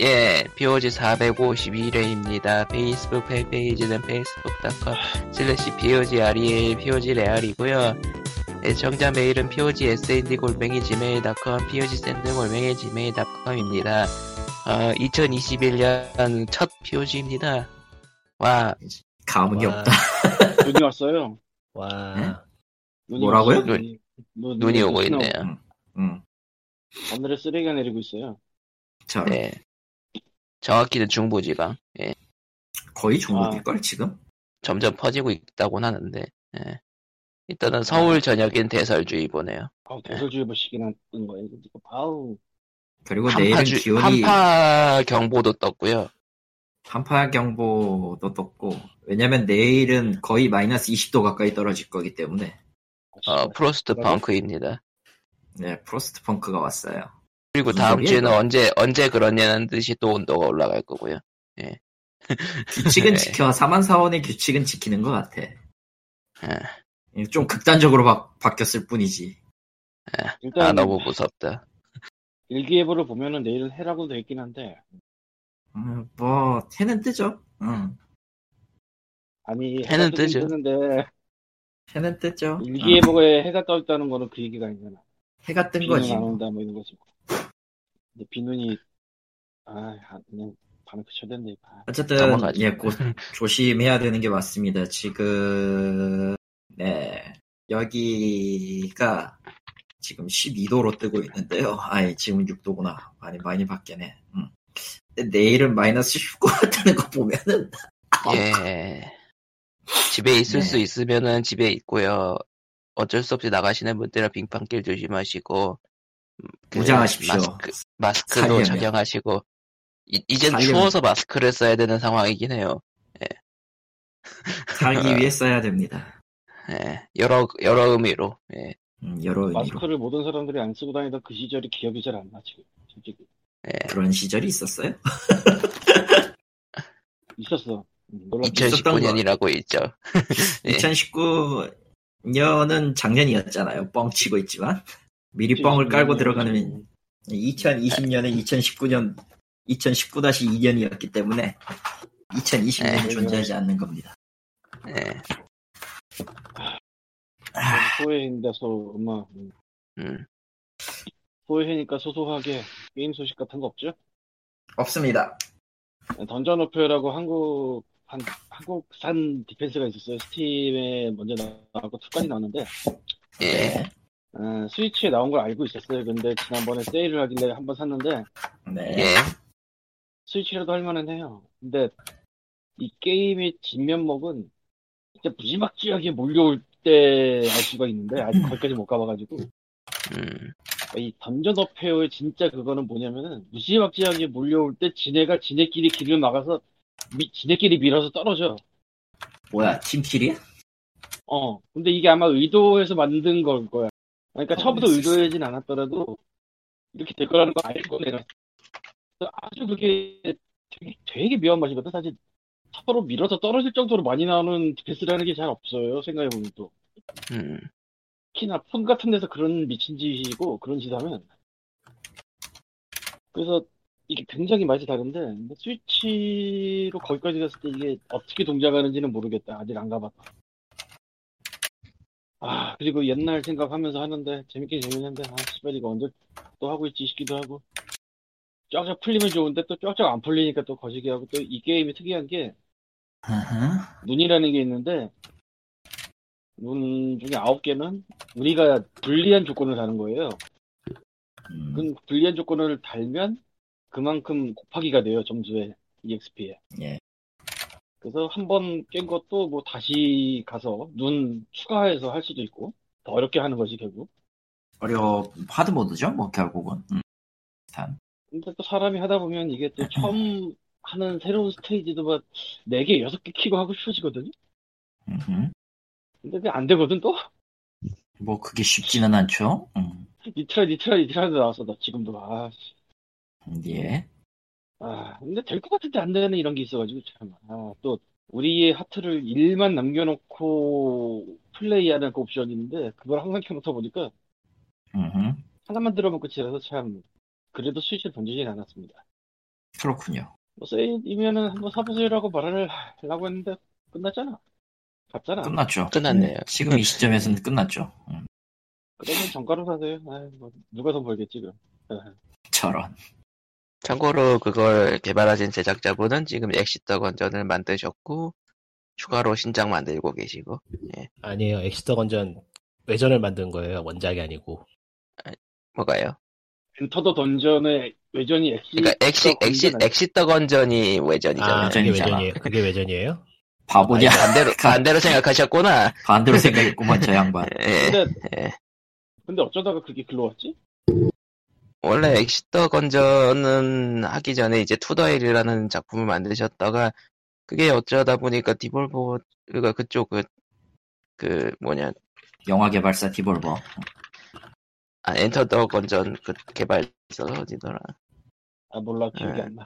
예, POG 452회입니다. 페이스북 팬페이지는 facebook.com 슬래시 POG REAL POG 레알이고요. 애청자 메일은 POG SND 골뱅이 gmail.com POG send 골뱅이 gmail.com입니다. 어, 2021년 첫 POG입니다. 와, 감흥이 와. 없다. 눈이 왔어요. 와. 네? 눈이 뭐라고요? 눈이, 눈- 눈이 오고. 있네요. 응. 응. 하늘에 쓰레기가 내리고 있어요. 저 네. 정확히는 중부지방. 예, 거의 아. 중국일걸 지금? 점점 퍼지고 있다고는 하는데, 예. 일단은 서울 전역엔 대설주의보네요. 아우, 대설주의보 시기나 뜬 거예요. 이거 아우, 그리고 내일은 주, 기온이 한파 경보도 떴고요. 한파 경보도 떴고 왜냐면 내일은 거의 마이너스 20도 가까이 떨어질 거기 때문에 어, Frost? Punk입니다. 네 Frostpunk가 왔어요. 그리고 다음 주에는 이거? 언제 언제 그러냐는 듯이 또 온도가 올라갈 거고요. 규칙은 네. 지켜 삼한사온의 규칙은 지키는 것 같아. 예, 좀 극단적으로 바, 바뀌었을 뿐이지. 일단 아 너무 무섭다. 일기예보를 보면은 내일은 해라고 돼 있긴 한데 음, 뭐 해는 뜨죠. 응. 아니 해는 뜨죠. 뜨는데 해는 뜨죠. 응. 일기예보에 해가 떠 있다는 거는 그 얘기가 아니잖아. 해가 뜬 비는 거지. 안 온다 뭐 이런 거지. 근데 비눈이 아 그냥 반응 그쳐댄데 아, 어쨌든 넘어가죠. 예, 곧 조심해야 되는 게 맞습니다. 지금 네 여기가 지금 12도로 뜨고 있는데요. 아니 지금 6도구나. 많이 많이 바뀌네. 음. 내일은 마이너스 19가 뜨는 거 보면은 예. 집에 있을 네. 수 있으면은 집에 있고요. 어쩔 수 없이 나가시는 분들은 빙판길 조심하시고 무장하십시오. 마스크, 마스크도 살려면. 착용하시고 이, 이젠 살려면. 추워서 마스크를 써야 되는 상황이긴 해요. 살기 위해 써야 됩니다. 예. 여러 여러 의미로. 예. 음, 여러 의미로 마스크를 모든 사람들이 안 쓰고 다니던 그 시절이 기억이 잘 안 나 지금 솔직히 예. 그런 시절이 있었어요. 있었어. 음, 놀랍게 있었던 2019년이라고 있죠. 예. 2019년은 작년이었잖아요. 뻥치고 있지만 미리 뻥을 깔고 들어가는 2020년에 2019년 2019-2년이었기 때문에 2020년은 네. 존재하지 않는 겁니다. 예. 아, 소해인데 소 엄마 음. 음. 소해니까 소소하게 게임 소식 같은 거 없죠? 없습니다. 던전 오페라고 한국 한, 한국산 디펜스가 있었어요. 스팀에 먼저 나왔고 2까지 나왔는데 예. 어, 스위치에 나온 걸 알고 있었어요. 근데 지난번에 세일을 하길래 한번 샀는데 네. 예. 스위치라도 할 만은 해요. 근데 이 게임의 진면목은 진짜 무지막지하게 몰려올 때 알 수가 있는데 아직 거기까지 못 가봐가지고 음. 이 던전 어페어의 진짜 그거는 뭐냐면은 무지막지하게 몰려올 때 지네가 지네끼리 길을 막아서 미- 지네끼리 밀어서 떨어져. 뭐야 팀킬이야? 어. 근데 이게 아마 의도해서 만든 걸 거야. 그러니까 어, 처음부터 의도하진 않았더라도 이렇게 될 거라는 거 알고 내가 아주 그게 되게, 되게 묘한 맛이거든. 사실 서로 밀어서 떨어질 정도로 많이 나오는 디펜스라는 게 잘 없어요. 생각해보면 또. 음. 특히나 폰 같은 데서 그런 미친 짓이고 그런 짓 하면 그래서 이게 굉장히 맛이 다른데 스위치로 거기까지 갔을 때 이게 어떻게 동작하는지는 모르겠다 아직 안 가봤다 아 그리고 옛날 생각하면서 하는데 재밌긴 재밌는데 아 씨발 이거 언제 또 하고 있지 싶기도 하고 쫙쫙 풀리면 좋은데 또 쫙쫙 안 풀리니까 또 거시기 하고 또 이 게임이 특이한 게. 눈이라는 게 있는데 눈 중에 아홉 개는 우리가 불리한 조건을 다는 거예요. 음, 그 불리한 조건을 달면 그만큼 곱하기가 돼요 점수에 EXP에. 예. 그래서 한 번 깬 것도 뭐 다시 가서 눈 추가해서 할 수도 있고 더 어렵게 하는 것이 결국. 어려 하드 모드죠, 뭐 결국은. 음. 단. 근데 또 사람이 하다 보면 이게 또 처음 하는 새로운 스테이지도 막 4개, 6개 키고 하고 싶어지거든요. 음흠. 근데 그게 안 되거든 또? 뭐 그게 쉽지는 않죠. 음. 니트라, 니트라, 니트라도 나왔어 나 지금도. 아, 씨. 예. 아, 근데 될 것 같은데 안 되는 이런 게 있어가지고 참. 아, 또 우리의 하트를 1만 남겨놓고 플레이하는 그 옵션이 있는데 그걸 항상 켜놓다 보니까 음흠. 하나만 들어면 끝이라서 참 그래도 스위치를 던지진 않았습니다. 그렇군요. 뭐 세일이면은 한번 사보세요라고 말을 하려고 했는데 끝났잖아. 갔잖아. 끝났죠. 끝났네요. 음, 지금 이 시점에서는 끝났죠. 음, 그러면 정가로 사세요. 아이, 뭐 누가 더 벌겠지 그럼. 저런. 참고로 그걸 개발하신 제작자분은 지금 Exit the Gungeon을 만드셨고 추가로 신작 만들고 계시고 아니에요. Exit the Gungeon 외전을 만든 거예요. 원작이 아니고. 뭐가요? 엔터더 던전의 외전이 엑시. 그러니까 엑시 엑시 Exit the Gungeon이 아, 외전이잖아요. 그게 외전이잖아. 외전이에요. 그게 외전이에요? 바보냐? 아니, 반대로 반대로 생각하셨구나. 반대로 생각했구만 저 양반. 예. 근데 예. 근데 어쩌다가 그게 글로 왔지? 원래 Exit the Gungeon은 하기 전에 이제 투더일이라는 작품을 만드셨다가 그게 어쩌다 보니까 Devolver 그가 그쪽 그, 그 뭐냐 영화 개발사 Devolver. 아 Enter the Gungeon 그 개발서 어디더라 아 몰라 기억이 예. 안 나.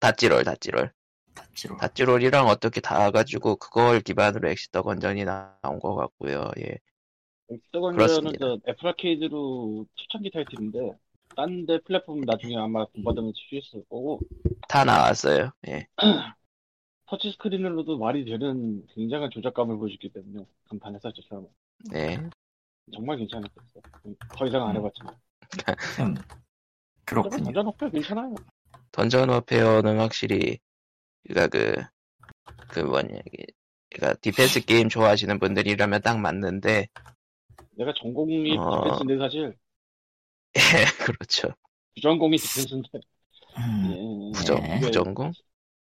다찌롤 다찌롤 다치로. 다찌롤이랑 어떻게 닿아가지고 그걸 기반으로 Exit the Gungeon이 나온 것 같고요 예 저 애플 아케이드로 초창기 타이틀인데 딴 데 플랫폼 나중에 아마 공받으면 출시했을 거고 다 나왔어요 예 터치 스크린으로도 말이 되는 굉장한 조작감을 보여줬기 때문에 간판에서 저 사람은 예. 정말 괜찮았었어. 더 이상 안 해봤지만. 음, 그렇군요. 던전 어플 괜찮아요. 던전 워페어는 확실히 그니까 그, 그 뭐냐 이게 그니까 디펜스 게임 좋아하시는 분들이라면 딱 맞는데 내가 전공이 어. 디펜스인데 사실 예 그렇죠 부전공이 디펜스인데 음, 예. 부정 네. 부전공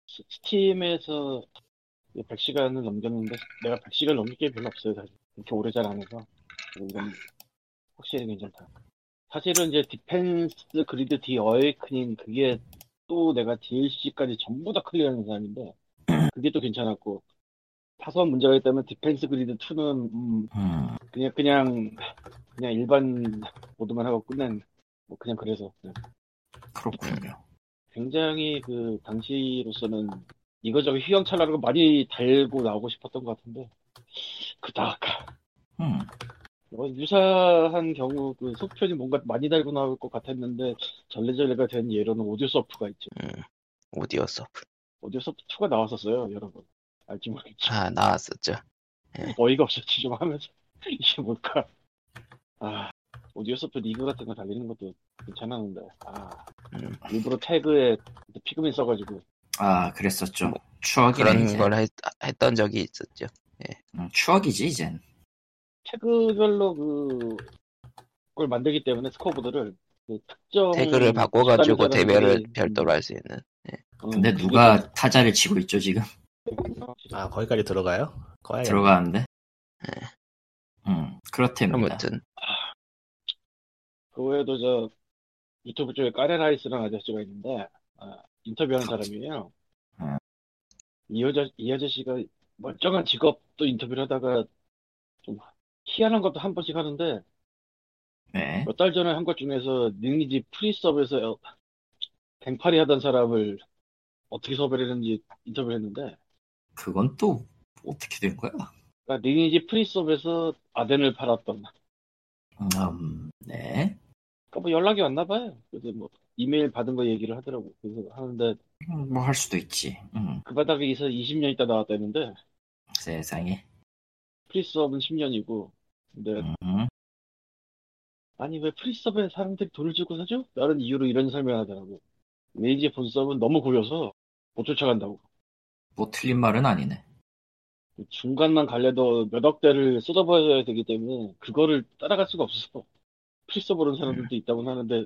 스- Steam에서 100시간을 넘겼는데 내가 100시간 넘길 게 별로 없어요 사실 이렇게 오래 잘 안 해서 이건 확실히 괜찮다 사실은 이제 Defense Grid The Awakening 그게 또 내가 DLC까지 전부 다 클리어하는 사람인데 그게 또 괜찮았고 사소한 문제가 있다면 Defense Grid 2는 음, 음, 그냥 그냥 그냥 일반 모드만 하고 끝낸 뭐 그냥 그래서. 그냥 그렇군요. 굉장히 그 당시로서는 이거저거 휘황찬란하고 많이 달고 나오고 싶었던 것 같은데 그닥 음, 뭐 유사한 경우 그 속편이 뭔가 많이 달고 나올 것 같았는데 절레절레가 된 예로는 Audiosurf가 있죠. Audiosurf Audiosurf 2가 나왔었어요 여러분 알지 모르겠지. 아 나왔었죠. 어이가 없었지 좀 하면서. 이게 뭘까? 아 Audiosurf 리그 같은 거 달리는 것도 괜찮았는데 아. 음. 일부러 태그에 피그민 써가지고. 아 그랬었죠. 뭐, 추억이네 그런 이제. 걸 했, 했던 적이 있었죠. 음, 추억이지 이젠. 태그별로 그, 그걸 만들기 때문에 스코어보드를 그 특정 태그를 바꿔가지고 대별을 별도로 할 수 있는. 음, 근데 그게 누가 타자를 치고 있죠 지금? 아, 거기까지 들어가요? 거야. 들어가는데. 음, 그렇답니다. 아무튼 그 외에도 저 유튜브 쪽에 까레라이스라는 아저씨가 있는데 아, 인터뷰하는 사람이에요. 음. 이 여자 이 아저씨가 멀쩡한 직업도 인터뷰를 하다가 좀 희한한 것도 한 번씩 하는데 네. 몇 달 전에 한 것 중에서 리니지 프리서브에서 뱅파리 하던 사람을 어떻게 섭외를 했는지 인터뷰를 했는데 그건 또 어떻게 된 거야? 그러니까 리니지 프리서브에서 아덴을 팔았던 음, 네. 그러니까 뭐 연락이 왔나 봐요. 그래서 뭐 이메일 받은 거 얘기를 하더라고. 그래서 하는데 뭐할 수도 있지. 음, 그 바닥에서 20년 있다 나왔다는데 세상에. 프리서버는 10년이고 근데 음, 아니 왜 프리서버에 사람들이 돈을 주고 사죠? 다른 이유로 이런 설명을 하더라고. 리니지 본서버는 너무 고여서 못 쫓아간다고. 뭐 틀린 말은 아니네. 중간만 갈래도 몇 억대를 쏟아부어야 되기 때문에 그거를 따라갈 수가 없어서 프리서버 오는 사람들도 있다고 하는데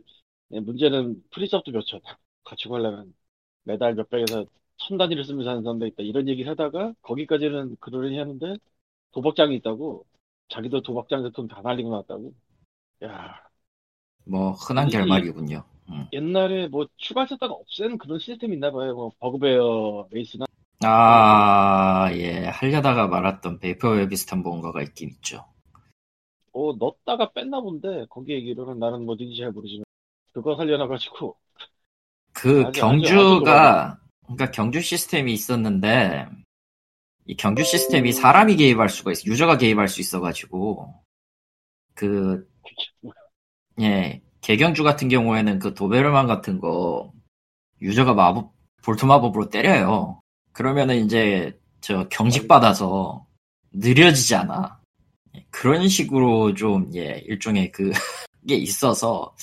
예, 문제는 프리서버도 몇천 가지고 하려면 매달 몇 백에서 천 단위를 쓰면서 하는 사람도 있다 이런 얘기를 하다가 거기까지는 그러려니 하는데 도박장이 있다고 자기도 도박장에서 돈 다 날리고 나왔다고 야 뭐 흔한 이- 결말이군요. 음. 옛날에 뭐 추가했다가 없애는 그런 시스템이 있나 봐요 뭐 bugbear 레이스나 아, 예. 하려다가 말았던 vaporware 비슷한 뭔가가 있긴 있죠. 어 넣었다가 뺐나 본데 거기 얘기로는 나는 뭐든지 잘 모르지만 그거 살려놔가지고 그 아주, 경주가, 그러니까 경주 시스템이 있었는데, 이 경주 시스템이 사람이 개입할 수가 있어, 유저가 개입할 수 있어가지고, 그, 예, 개경주 같은 경우에는 그 도베르만 같은 거, 유저가 마법 볼트 마법으로 때려요. 그러면은 이제 저 경직 받아서 느려지잖아. 예, 그런 식으로 좀 예, 일종의 그 게 있어서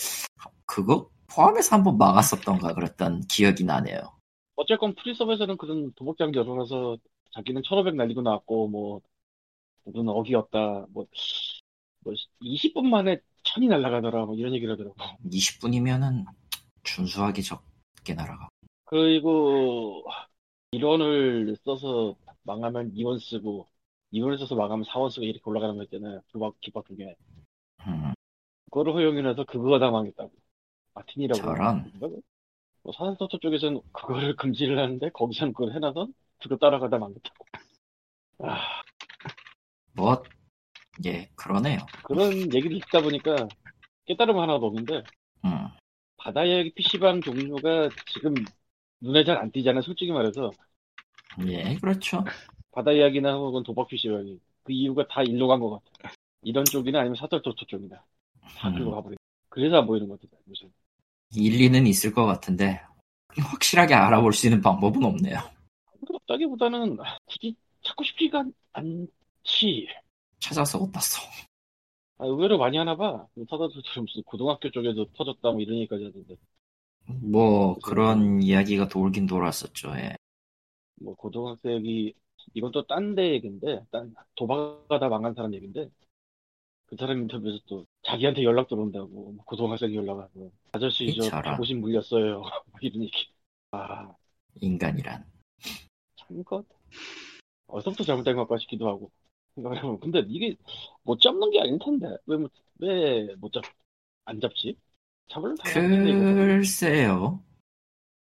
그거 포함해서 한번 막았었던가 그랬던 기억이 나네요. 어쨌건 프리섭에서는 그런 도박장 열어놔서 자기는 1500 날리고 나왔고 뭐 누구는 어기였다 뭐, 뭐 20분 만에 천이 날아가더라 뭐 이런 얘기를 하더라고 20분이면은 준수하게 적게 날아가. 그리고 1원을 써서 망하면 2원 쓰고 2원을 써서 망하면 4원 쓰고 이렇게 올라가는 거 있잖아요. 도박 기법 중에 음, 그거를 허용해놔서 그거가 다 망했다고. 마틴이라고. 저런. 뭐 사설토토 쪽에서는 그거를 금지를 하는데 거기서는 그걸 해놔서 그거 따라가다 망했다고. 아. 뭐, 예, 그러네요. 그런 얘기를 듣다 보니까 깨달음 하나도 없는데 음, 바다의 PC방 종류가 지금 눈에 잘 안 띄잖아요 솔직히 말해서. 예, 그렇죠. 바다 이야기나 혹은 도박 PC방이 그 이유가 다 일로 간 것 같아 이런 쪽이나 아니면 사설토토 쪽이나 다 음, 가버려 그래서 안 보이는 것 같아 요새 일리는 있을 것 같은데, 확실하게 알아볼 수 있는 방법은 없네요. 그렇다기보다는 굳이 찾고 싶지가 않지. 찾아서 못 봤어. 아, 의외로 많이 하나 봐. 사설토토 무슨 고등학교 쪽에도 터졌다 뭐 이런 얘기까지 하던데 뭐, 그런 이야기가 돌긴 돌았었죠, 예. 뭐 고등학생이 이건 또 딴 데 얘긴데 딴 도박하다 망한 사람 얘긴데 그 사람 인터뷰에서 또 자기한테 연락 들어온다고 뭐 고등학생이 연락하고 아저씨 저. 자부심 물렸어요. 뭐 이런 얘기. 아. 인간이란. 참것 어디서부터 잘못된 것까 싶기도 하고 해보면. 근데 이게 못 잡는 게 아닐 텐데. 왜못잡안 잡지 이거? 글쎄요.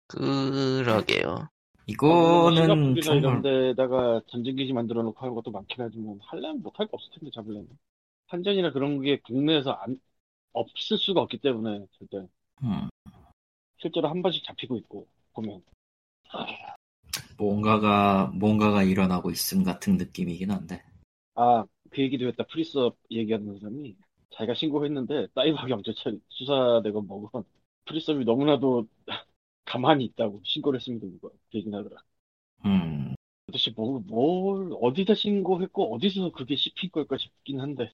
그러게요. 이거는 싱가포르나 정말, 이런 데다가 전쟁기지 만들어 놓고 하는 것도 많긴 하지만 하려면 못할 거 없을 텐데 잡으려면. 한전이나 그런 게 국내에서 안 없을 수가 없기 때문에 절대. 음, 실제로 한 번씩 잡히고 있고 보면. 뭔가가, 뭔가가 일어나고 있음 같은 느낌이긴 한데. 아 그 얘기도 했다. 프리섭 얘기하는 사람이 자기가 신고했는데 사이버 경찰청 수사되건 뭐건 프리섭이 너무나도 가만히 있다고 신고를 했습니다 이거 그 얘기는 하더라 음, 도대체 뭘, 뭘 어디다 신고했고 어디서 그게 씹힌 걸까 싶긴 한데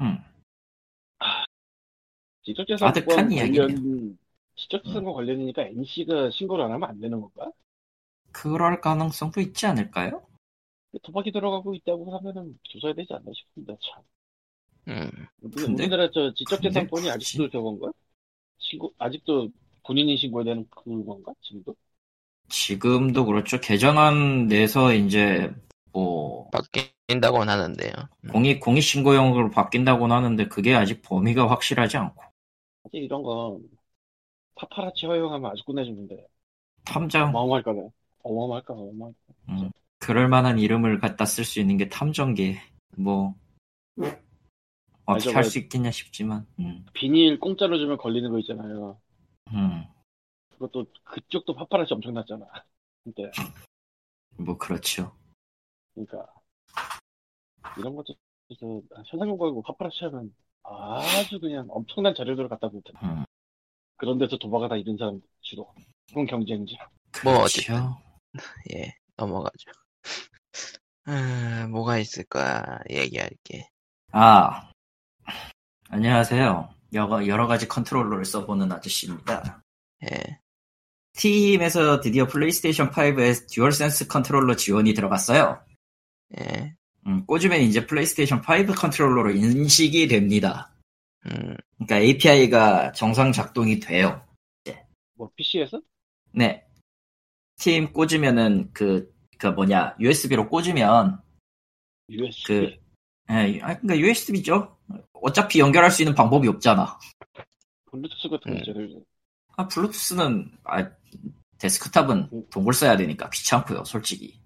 음. 아득한 이야기네요. 관련 지적재산권 관련이니까 NC가 신고를 안 하면 안 되는 건가? 그럴 가능성도 있지 않을까요? 도박이 들어가고 있다고 하면은 조사해야 되지 않나 싶은데 참. 음, 우리- 근데- 우리나라 저 지적재산권이 근데 아직도 저건가? 신고 아직도 본인이 신고해야 되는 그건가? 지금도? 지금도 그렇죠. 개정안 내서 이제 뭐 바뀐다고는 하는데요. 음. 공익 공익 신고용으로 바뀐다고는 하는데 그게 아직 범위가 확실하지 않고 이런 건 파파라치 허용하면 아주 끝내주는데 탐정 어마어마할까 봐. 어마어마할까 봐. 어마어마할까 봐. 음, 그럴 만한 이름을 갖다 쓸 수 있는 게 탐정계 뭐 어떻게 할 수 있겠냐 싶지만 음, 비닐 공짜로 주면 걸리는 거 있잖아요. 음, 그것도 그쪽도 파파라치 엄청 났잖아. 근데 뭐 그렇죠. 그러니까 이런 것도 그래서 현상금 걸고 파파라치 하면 아주 그냥 엄청난 자료들을 갖다 볼 텐데 음, 그런 데서 도박하다 이런 사람 주로 그건 경쟁자 뭐 그렇죠. 예, 넘어가죠. 아, 뭐가 있을까 얘기할 게. 아 안녕하세요. 여러, 여러 가지 컨트롤러를 써보는 아저씨입니다. 예, 스팀에서 드디어 플레이스테이션 5에 듀얼센스 컨트롤러 지원이 들어갔어요. 예, 음, 꽂으면 이제 플레이스테이션 5 컨트롤러로 인식이 됩니다. 음, 그러니까 API가 정상 작동이 돼요. 뭐 PC에서 네. 스팀 꽂으면은 그, 그 뭐냐, USB로 꽂으면 USB 그, 예, 아, 그러니까 USB죠? 어차피 연결할 수 있는 방법이 없잖아. 블루투스 같은 거 음. 있잖아요. 아, 블루투스는, 아, 데스크탑은 동굴 써야 되니까 귀찮고요, 솔직히.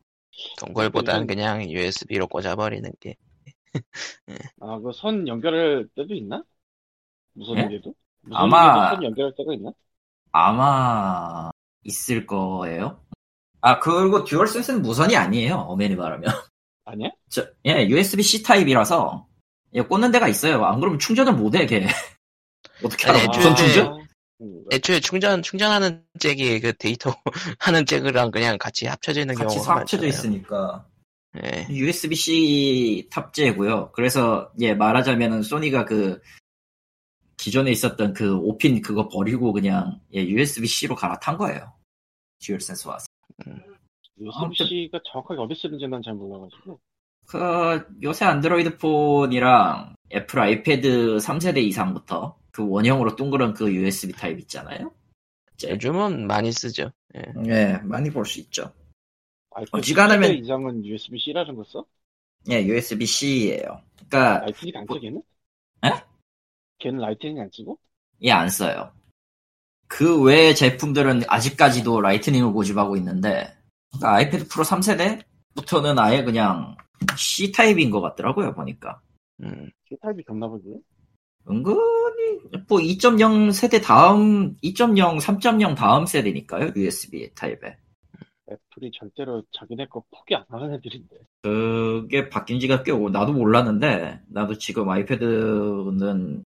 동굴보다는 그래서- 그냥 USB로 꽂아버리는 게. 아, 그 선 연결할 때도 있나? 무선인데도? 무선인데도 아마- 선 연결할 때가 있나? 아마, 있을 거예요. 아, 그리고 듀얼센스는 무선이 아니에요, 어메니 말하면. 아니야? 저, 예, USB-C 타입이라서, 예, 꽂는 데가 있어요. 안 그러면 충전을 못 해, 걔. 어떻게? 아니, 무선 애초에- 충전? 음, 애초에 충전 충전하는 잭이 그 데이터 하는 잭이랑 그냥 같이 합쳐져 있는 같이 경우가 합쳐져 많잖아요. 있으니까 예. USB-C 탑재고요. 그래서 예 말하자면은 소니가 그 기존에 있었던 그 5핀 그거 버리고 그냥 예, USB-C로 갈아탄 거예요. 듀얼 센스 와서. USB-C가 정확하게 어디 쓰는지 난 잘 몰라가지고. 그 요새 안드로이드 폰이랑 애플 아이패드 3세대 이상부터 그 원형으로 둥그런 그 USB 타입 있잖아요. 요즘은 많이 쓰죠. 예. 예, 많이 볼 수 있죠. 아이폰 어지간하면- 10대 이상은 USB-C라는 거 써? 예, USB-C예요. 그러니까 라이트닝 안 써, 걔는? 에? 걔는 라이트닝 안 쓰고? 예, 안 써요. 그 외의 제품들은 아직까지도 라이트닝을 고집하고 있는데, 그러니까 아이패드 프로 3세대부터는 아예 그냥 C 타입인 것 같더라고요, 보니까. 음. C타입이 좋나 보지? 은근히, 뭐 2.0 세대 다음, 2.0, 3.0 다음 세대니까요, USB 타입에. 애플이 절대로 자기네 거 포기 안 하는 애들인데. 그게 바뀐 지가 꽤, 오- 나도 몰랐는데, 나도 지금 아이패드는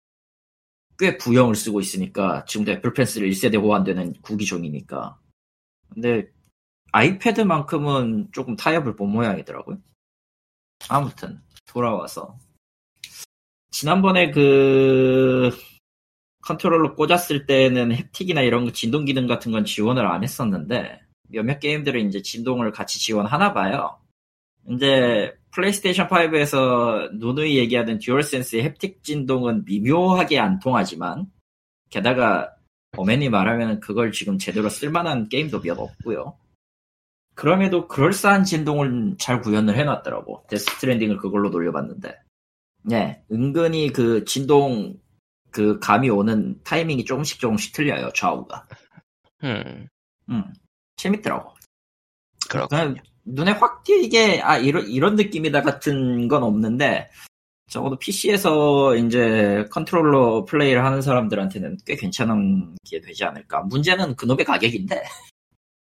꽤 구형을 쓰고 있으니까, 지금도 애플 펜슬 1세대 호환되는 구기종이니까. 근데, 아이패드만큼은 조금 타협을 본 모양이더라고요. 아무튼, 돌아와서. 지난번에 그, 컨트롤러 꽂았을 때는 햅틱이나 이런 거 진동 기능 같은 건 지원을 안 했었는데, 몇몇 게임들은 이제 진동을 같이 지원하나 봐요. 이제 플레이스테이션 5에서 누누이 얘기하던 듀얼센스의 햅틱 진동은 미묘하게 안 통하지만 게다가 엄밀히 말하면 그걸 지금 제대로 쓸만한 게임도 몇 없고요. 그럼에도 그럴싸한 진동을 잘 구현을 해놨더라고. 데스 스트랜딩을 그걸로 돌려봤는데. 네, 은근히 그 진동 그 감이 오는 타이밍이 조금씩 조금씩 틀려요, 좌우가. 음. 음, 재밌더라고. 그렇군요. 그냥 눈에 확 띄게 아 이런 이런 느낌이다 같은 건 없는데 적어도 PC에서 이제 컨트롤러 플레이를 하는 사람들한테는 꽤 괜찮은 게 되지 않을까. 문제는 그놈의 가격인데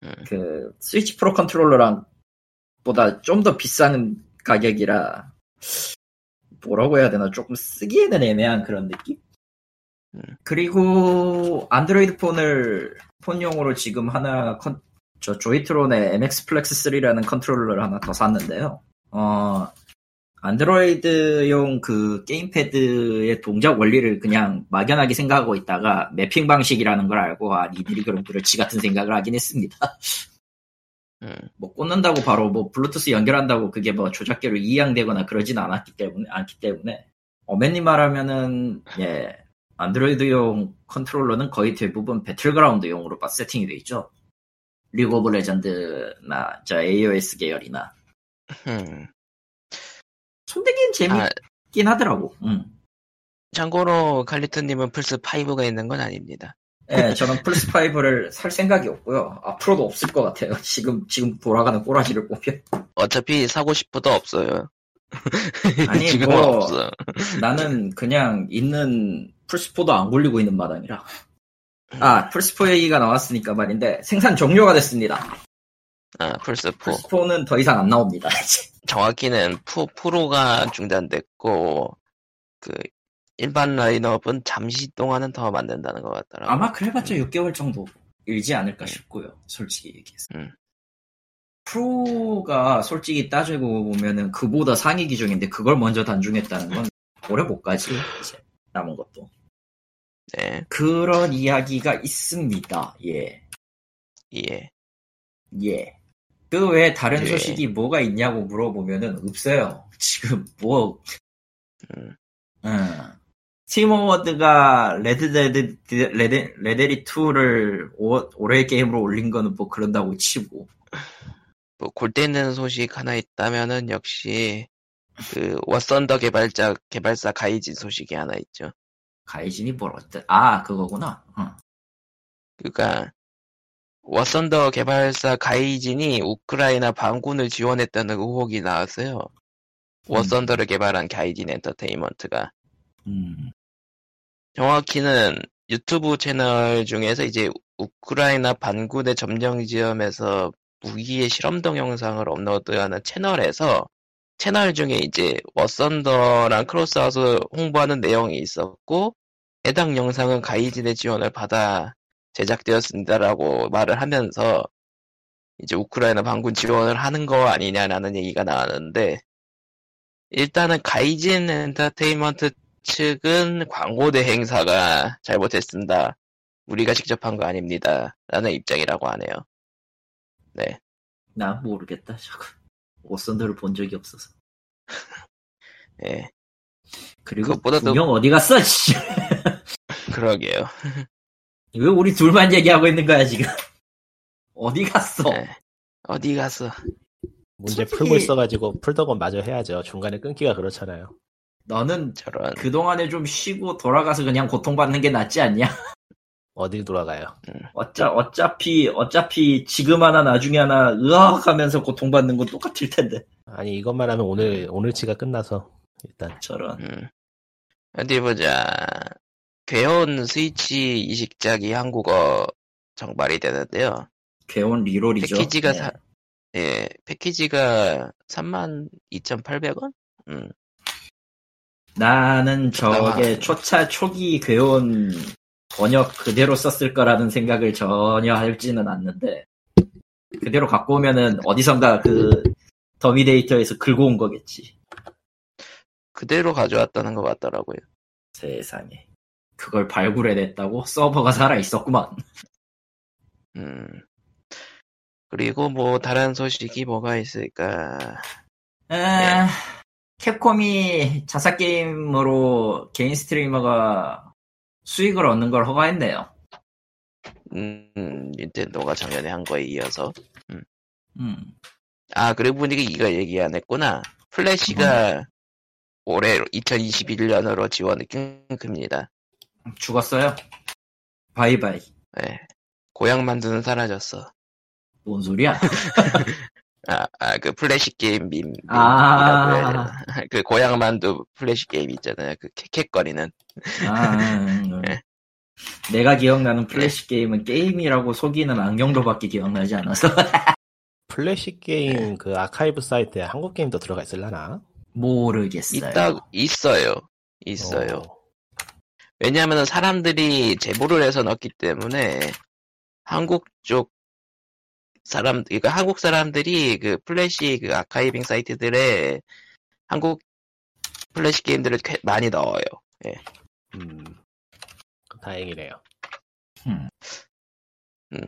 음. 그 스위치 프로 컨트롤러랑 보다 좀 더 비싼 가격이라 뭐라고 해야 되나 조금 쓰기에는 애매한 그런 느낌. 음. 그리고 안드로이드 폰을 폰용으로 지금 하나 컨, 저 조이트론의 MX 플렉스 3라는 컨트롤러를 하나 더 샀는데요. 어, 안드로이드용 그 게임패드의 동작 원리를 그냥 막연하게 생각하고 있다가 매핑 방식이라는 걸 알고 아 니들이 그럼 그렇지 같은 생각을 하긴 했습니다. 음. 뭐 꽂는다고 바로 뭐 블루투스 연결한다고 그게 뭐 조작계로 이양되거나 그러진 않았기 때문에 않기 때문에 엄밀히 말하면은 예 안드로이드용 컨트롤러는 거의 대부분 배틀그라운드용으로 세팅이 돼 있죠. 리그 오브 레전드나 저 AOS 계열이나 음. 손대기는 아, 재밌긴 하더라고. 음. 참고로 칼리트님은 플스 5가 있는 건 아닙니다. 예, 저는 플스 5를 살 생각이 없고요. 앞으로도 없을 것 같아요. 지금 지금 돌아가는 꼬라지를 보면 어차피 사고 싶어도 없어요. 아니, 뭐- 없어. 나는 그냥 있는 플스4도 안 굴리고 있는 마당이라. 아, 플스4 얘기가 나왔으니까 말인데, 생산 종료가 됐습니다. 아, 플스 4. 플스4는 더 이상 안 나옵니다. 정확히는 프, 프로가 중단됐고 그 일반 라인업은 잠시 동안은 더 만든다는 것 같더라고. 아마 그래봤자 6개월 정도 일지 않을까 싶고요. 솔직히 얘기해서. 음. 프로가 솔직히 따지고 보면은 그보다 상위 기종인데 그걸 먼저 단종했다는 건 오래 못 가지. 이제 남은 것도. 네, 그런 이야기가 있습니다. 예. 예. 예. 그 외에 다른 예. 소식이 뭐가 있냐고 물어보면은 없어요. 지금 뭐, 음. 음. 팀 어워드가 레드데드, 레드, 레데리 2를 올해의 게임으로 올린 거는 뭐 그런다고 치고. 뭐 골때리는 소식 하나 있다면은 역시 그 왓썬더 개발자 개발사 가이진 소식이 하나 있죠. 가이진이 뭘 어때? 아, 그거구나. 응. 그러니까 왓썬더 개발사 가이진이 우크라이나 반군을 지원했다는 의혹이 나왔어요. 왓썬더를 개발한 가이진 엔터테인먼트가 음. 정확히는 유튜브 채널 중에서 이제 우크라이나 반군의 점령 지점에서 무기의 실험 동영상을 업로드하는 채널에서 채널 중에 이제 왓썬더랑 크로스아웃 홍보하는 내용이 있었고 해당 영상은 가이진의 지원을 받아 제작되었습니다라고 말을 하면서 이제 우크라이나 반군 지원을 하는 거 아니냐라는 얘기가 나왔는데 일단은 가이진 엔터테인먼트 측은 광고 대 행사가 잘못했습니다. 우리가 직접 한 거 아닙니다. 라는 입장이라고 하네요. 네. 난 모르겠다. 저거. 오선들을 본 적이 없어서. 예. 그리고 그것보다도- 분명 어디 갔어? 씨. 그러게요. 왜 우리 둘만 얘기하고 있는 거야 지금? 어디 갔어? 네. 어디 가서 문제 솔직히- 풀고 있어가지고 풀던 건 마저 해야죠. 중간에 끊기가 그렇잖아요. 너는 저런 그동안에 좀 쉬고 돌아가서 그냥 고통받는 게 낫지 않냐? 어디 돌아가요? 어차, 어차피, 어차피 지금 하나 나중에 하나 으악 하면서 고통받는 건 똑같을 텐데. 아니 이것만 하면 오늘 오늘치가 끝나서 일단 저런. 음. 어디 보자. 괴온 스위치 이식작이 한국어 정발이 되는데요. 괴온 리롤이죠. 패키지가 네. 사- 예, 패키지가 32,800원? 음, 나는 저게 그나마- 초차 초기 괴온 번역 그대로 썼을 거라는 생각을 전혀 할지는 않는데 그대로 갖고 오면은 어디선가 그 더미 데이터에서 긁어 온 거겠지. 그대로 가져왔다는 것 같더라고요. 세상에. 그걸 발굴해냈다고? 서버가 살아 있었구만. 음. 그리고 뭐 다른 소식이 뭐가 있을까? 에, 캡콤이 자사 게임으로 개인 스트리머가 수익을 얻는 걸 허가했네요. 음, 닌텐도가 작년에 한 거에 이어서. 음. 아, 그리고 보니까 이거 얘기 안 했구나. 플래시가 올해 2021년으로 지원이 끊깁니다. 죽었어요? 바이바이. 예. 고향 만두는 사라졌어. 뭔 소리야? 아, 아, 그 플래시 게임 밈. 아. 그 고향 만두 플래시 게임 있잖아요. 그 캐캐거리는. 아, 음, 음. 네. 내가 기억나는 플래시 게임은 게임이라고 속이는 악령도밖에 기억나지 않아서 플래시 게임 그 아카이브 사이트에 한국 게임도 들어가 있을라나? 모르겠어요. 있다, 있어요. 있어요. 어, 왜냐하면 사람들이 제보를 해서 넣기 때문에 한국 쪽 사람, 그러니까 한국 사람들이 그 플래시 그 아카이빙 사이트들에 한국 플래시 게임들을 꽤 많이 넣어요. 음, 다행이네요. 음. 음.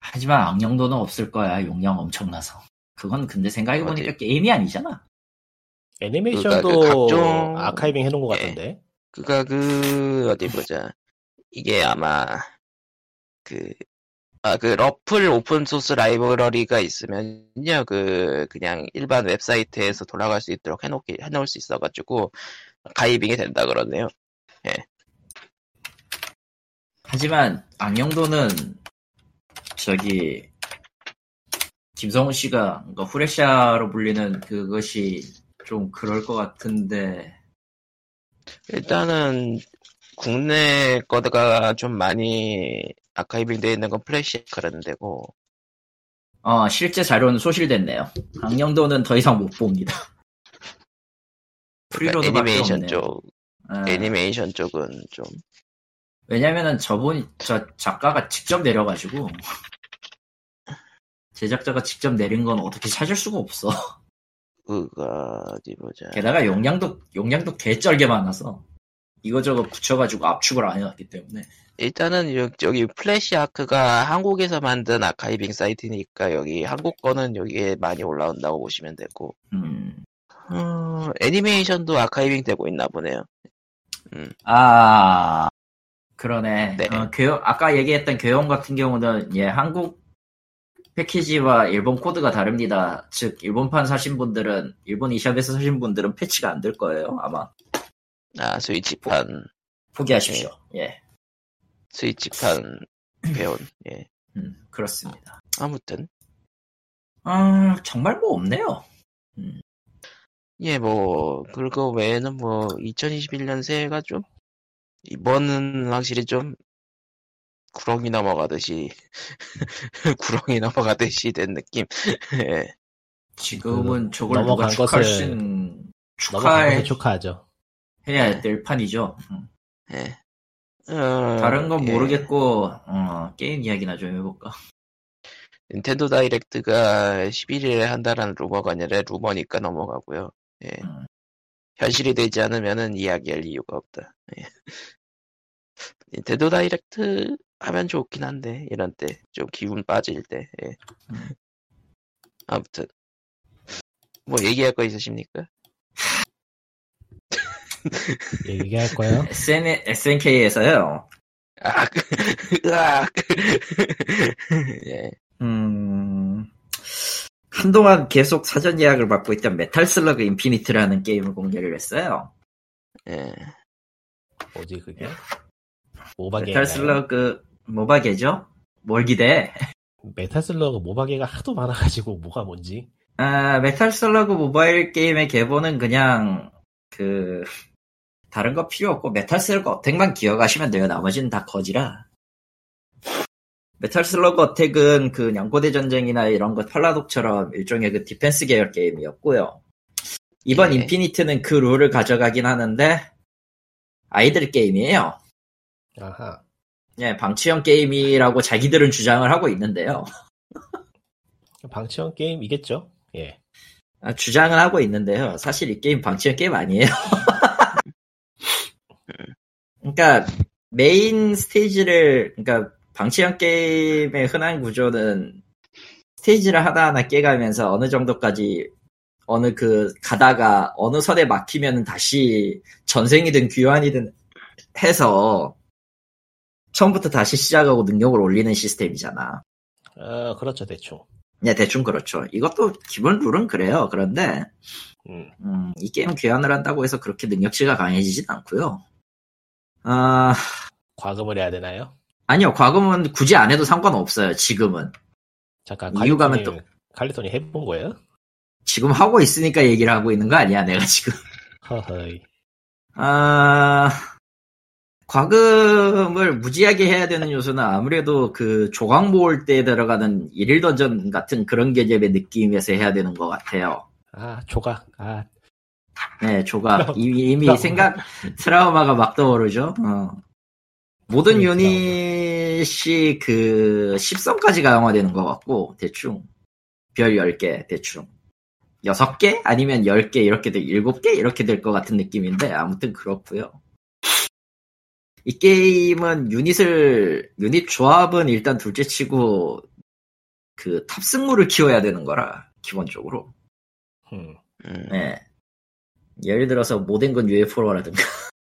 하지만 악령도는 없을 거야. 용량 엄청나서. 그건 근데 생각해보니까 어디? 게임이 아니잖아. 애니메이션도 그러니까 그 각종- 아카이빙 해놓은 것 예. 같은데. 그가 그 어디 보자. 이게 아마 그 아, 그 Ruffle 오픈 소스 라이브러리가 있으면요, 그, 그냥 일반 웹사이트에서 돌아갈 수 있도록 해놓기, 해놓을 수 있어가지고, 가입이 된다 그러네요. 하지만 악령도는 저기 김성훈 씨가 그러니까 후레샤로 불리는 그것이 좀 그럴 것 같은데 일단은, 국내 거가 좀 많이 아카이빙 되어 있는 건 플래시 그런 데고, 어 실제 자료는 소실됐네요. 악령도는 더 이상 못 봅니다. 그러니까 프리로드밖에 애니메이션. 쪽, 어, 애니메이션 쪽은 좀, 왜냐면은 저분이 저 작가가 직접 내려가지고 제작자가 직접 내린 건 어떻게 찾을 수가 없어. 그가, 어디 보자. 게다가 용량도 용량도 개쩔게 많아서 이거저거 붙여가지고 압축을 안 해놨기 때문에 일단은 여- 여기 플래시 아크가 한국에서 만든 아카이빙 사이트니까 여기 한국 거는 여기에 많이 올라온다고 보시면 되고 음. 어, 애니메이션도 아카이빙 되고 있나 보네요. 아 그러네. 네. 어, 교영- 아까 얘기했던 교영 같은 경우는 예 한국 패키지와 일본 코드가 다릅니다. 즉 일본판 사신 분들은 일본 이샵에서 사신 분들은 패치가 안 될 거예요 아마. 아 스위치판. 포기하십시오. 예, 스위치판 배운 예. 음, 그렇습니다. 아무튼. 아 정말 뭐 없네요. 예뭐 그거 외에는 뭐 2021년 새해가 좀 이번은 확실히 좀 구렁이 넘어가듯이 구렁이 넘어가듯이 된 느낌. 예. 지금은 저걸 누가 넘어간 축하할 것을- 수 넘어가서 축하해야 축하하죠. 될 판이죠. 음. 예. 어, 다른 건 예. 모르겠고 어, 게임 이야기나 좀 해볼까. 닌텐도 다이렉트가 11일에 한다라는 루머가 아니라 루머니까 넘어가고요. 예. 음. 현실이 되지 않으면은 이야기할 이유가 없다. 예. 닌텐도 다이렉트 하면 좋긴 한데 이런 때 좀 기분 빠질 때. 예. 음. 아무튼 뭐 얘기할 거 있으십니까? 얘기할 거예요. SN, SNK에서요. 아, 그, 으악. 예. 음, 한동안 계속 사전 예약을 받고 있던 메탈 슬러그 인피니트라는 게임을 공개를 했어요. 예. 뭐지 그게? 메탈 슬러그 모바게죠? 뭘 기대해? 메탈 슬러그 모바게가 하도 많아가지고 뭐가 뭔지. 아, 메탈 슬러그 모바일 게임의 계보는 그냥 그 다른 거 필요 없고 메탈 슬러그 어택만 기억하시면 돼요. 나머지는 다 거지라. 메탈 슬러그 어택은 그 냥코 대전쟁이나 이런 것 팔라독처럼 일종의 그 디펜스 계열 게임이었고요. 이번 예. 인피니트는 그 룰을 가져가긴 하는데 idle 게임이에요. 아하. 예, 방치형 게임이라고 자기들은 주장을 하고 있는데요. 방치형 게임이겠죠? 예. 아, 주장을 하고 있는데요. 사실 이 게임 방치형 게임 아니에요. 그러니까 메인 스테이지를 그러니까 방치형 게임의 흔한 구조는 스테이지를 하나하나 깨가면서 어느 정도까지 어느 그 가다가 어느 선에 막히면 다시 전생이든 귀환이든 해서 처음부터 다시 시작하고 능력을 올리는 시스템이잖아. 어, 그렇죠, 대충. 네, 대충 그렇죠. 이것도 기본 룰은 그래요. 그런데 음. 음, 이 게임 귀환을 한다고 해서 그렇게 능력치가 강해지진 않고요. 아, 과금을 해야 되나요? 아니요. 과금은 굳이 안 해도 상관없어요. 지금은. 잠깐, 이유가 칼리톤이, 하면 칼리톤이 해본 거예요? 지금 하고 있으니까 얘기를 하고 있는 거 아니야, 내가 지금. 허허이. 아, 과금을 무지하게 해야 되는 요소는 아무래도 그 조각 모을 때 들어가는 일일 던전 같은 그런 개념의 느낌에서 해야 되는 것 같아요. 아, 조각. 아, 네, 조각. 이미, 이미. 생각, 트라우마가 막 떠오르죠? 어. 모든 음, 유닛이 그 10선까지 강화되는 것 같고, 대충. 별 10개, 대충. 6개? 아니면 10개, 이렇게 될, 7개? 이렇게 될 것 같은 느낌인데, 아무튼 그렇고요 이 게임은 유닛을, 유닛 조합은 일단 둘째 치고, 그 탑승물을 키워야 되는 거라, 기본적으로. 음. 음. 네. 예를 들어서 모den군 UFO라든가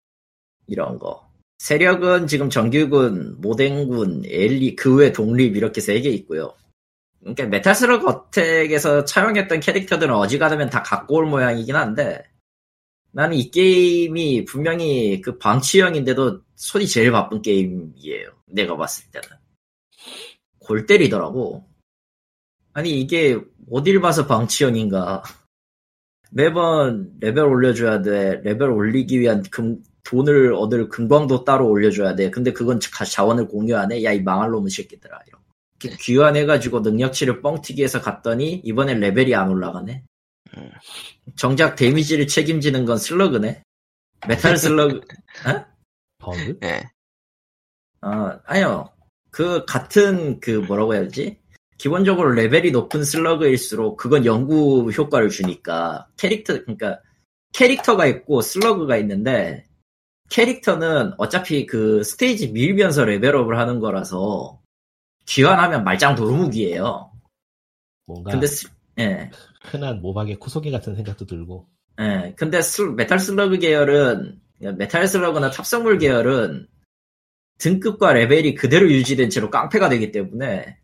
이런 거. 세력은 지금 정규군, 모den군, 엘리, 그 외 독립 이렇게 세 개 있고요. 그러니까 메탈스러그 어택에서 차용했던 캐릭터들은 어지간하면 다 갖고 올 모양이긴 한데 나는 이 게임이 분명히 그 방치형인데도 손이 제일 바쁜 게임이에요. 내가 봤을 때는. 골 때리더라고. 아니 이게 어딜 봐서 방치형인가. 매번 레벨 올려줘야 돼. 레벨 올리기 위한 금, 돈을 얻을 금광도 따로 올려줘야 돼. 근데 그건 자- 자원을 공유 안 해? 야, 이 망할 놈의 새끼들아. 이렇게 귀환해가지고 능력치를 뻥튀기해서 갔더니 이번엔 레벨이 안 올라가네. 음. 정작 데미지를 책임지는 건 슬러그네. 메탈 슬러그, 버그? 예. 어, 아니요. 그 같은 그 뭐라고 해야지? 기본적으로 레벨이 높은 슬러그일수록 그건 영구 효과를 주니까 캐릭터 그러니까 캐릭터가 있고 슬러그가 있는데 캐릭터는 어차피 그 스테이지 밀면서 레벨업을 하는 거라서 귀환하면 말짱 도루묵이에요. 뭔가 근데 슬- 예. 흔한 모바게 クソゲー 같은 생각도 들고. 예, 근데 슬- 메탈 슬러그 계열은 메탈 슬러그나 탑승물 계열은 등급과 레벨이 그대로 유지된 채로 깡패가 되기 때문에